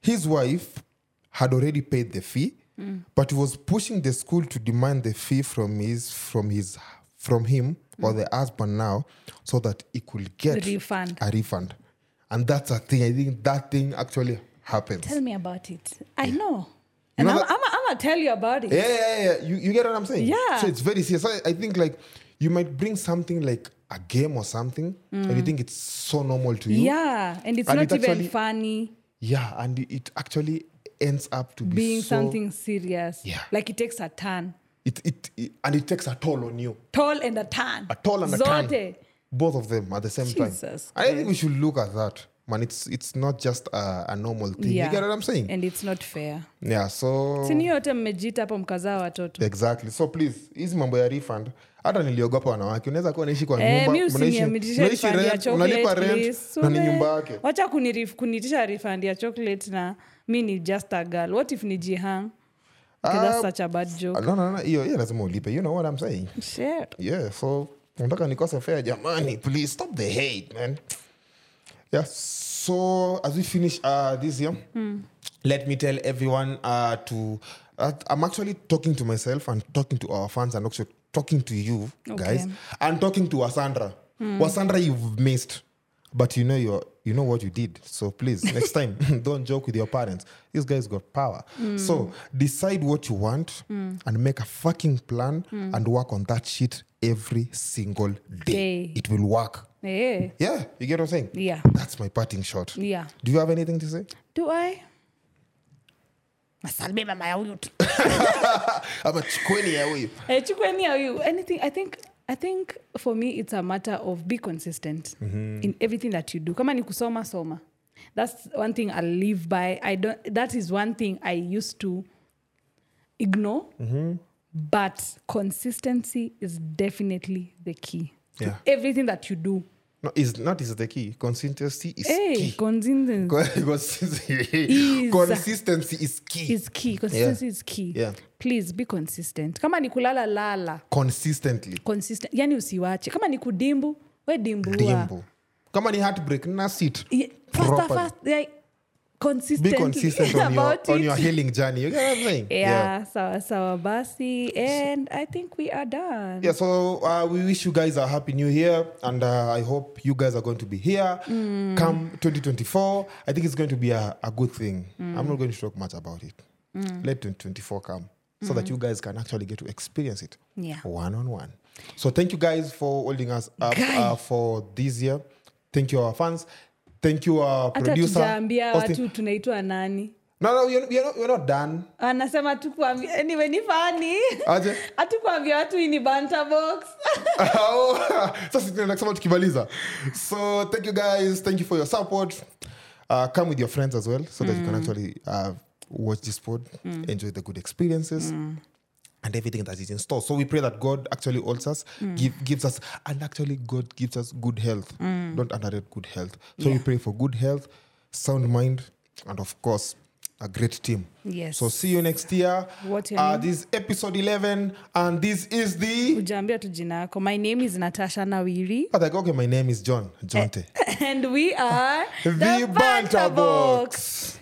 his wife had already paid the fee, but was pushing the school to demand the fee from his from his from him or the husband now, so that he could get refund. a refund. And that's a thing. I think that thing actually happens. tell me about it i know You know I'm, that- I'm, I'm gonna tell you about it Yeah, yeah, yeah. You, you get what I'm saying? Yeah. So it's very serious. I, I think like you might bring something like a game or something, and you mm. think it's so normal to you. yeah and it's And not it even actually- funny Yeah, and it actually ends up to be being so, something serious Yeah. like it takes a turn It, it, it and it takes a toll on you. tall and a turn A toll and a turn. Both of them at the same Jesus time. I think we should look at that. Man, it's it's not just a, a normal thing. Yeah. You get what I'm saying? and it's not fair. Yeah, so sini yote mmejita hapo mkazaa watoto. Exactly. So please, hizi mambo ya refund hata niliogopa wanawake. Unaweza kuwa naishi kwa nyumbaunalipa nyumba mi mnaishi- usiniamitishe mnaishi refund ya rent, na ni nyumba yake. Wacha kunitisha refund ya chocolate na mi ni just a girl. What if ni jihang? Ah, that's such a bad joke. no, no, no, hiyo hiyo lazima ulipe. You know what I'm saying. Sure. yeah so nataka nikose fea jamani please stop the hate man yeah. So as we finish uh, this year let me tell everyone uh, to uh, i'm actually talking to myself and talking to our fans and also talking to you guys and talking to wasandra. Wasandra you've missed but you know your you know what you did. So please next time don't joke with your parents. These guys got power. So decide what you want and make a fucking plan and work on that shit every single day, Day. it will work Eh, yeah you get what i'm saying? Yeah. that's my parting shot. Yeah. Do you have anything to say? Do i? Masalbe mama ya huyu. Tu ama chukweni ya huyu. Eh, chukweni ya huyu. Anything i think i think for me it's a matter of be consistent in everything that you do. Kama ni kusoma soma. That's one thing i live by. I don't that is one thing i used to ignore. But consistency is definitely the key Yeah. to everything that you do. No is not is the key. Consistency is hey, key. consistency. Consistency. Is- consistency is key. Is key. Consistency is key. Yeah. please be consistent. Kama ni kulala lala. Consistently. Consistent. Yani usiwache. Kama ni kudimbu we dimbua Dimbu. kama ni heartbreak na sit Yeah, faster, fast, like, be consistent on your, about on your healing journey you get what i'm saying yeah, sawa sawa basi and i think we are done Yeah, so uh, we wish you guys a happy new year, and uh, I hope you guys are going to be here come 2024. I think it's going to be a, a good thing. I'm not going to talk much about it. Let 2024 come so that you guys can actually get to experience it Yeah. one on one. So thank you guys for holding us up uh, for this year. Thank you, our fans. Thank you, producer. watu tunaitwa nani. No, no, you're, not, you're not done. anasema tukuambia anyway ni fani hatukuambia watu hii ni banta box. Oh, sasa tukimaliza. So thank you guys thank you for your support. Uh, come with your friends as well so that you can actually uh, watch this pod enjoy the good experiences and everything that is in store. So we pray that god actually holds us give, gives us and actually god gives us good health don't underrate good health. So we pray for good health sound mind and of course a great team. Yes. so see you next year What your uh, name? this is episode 11 and this is the ujaambia tu jina yako. My name is natasha nawiri. Oh, like, okay, my name is John Jonte. and we are The Banter Box.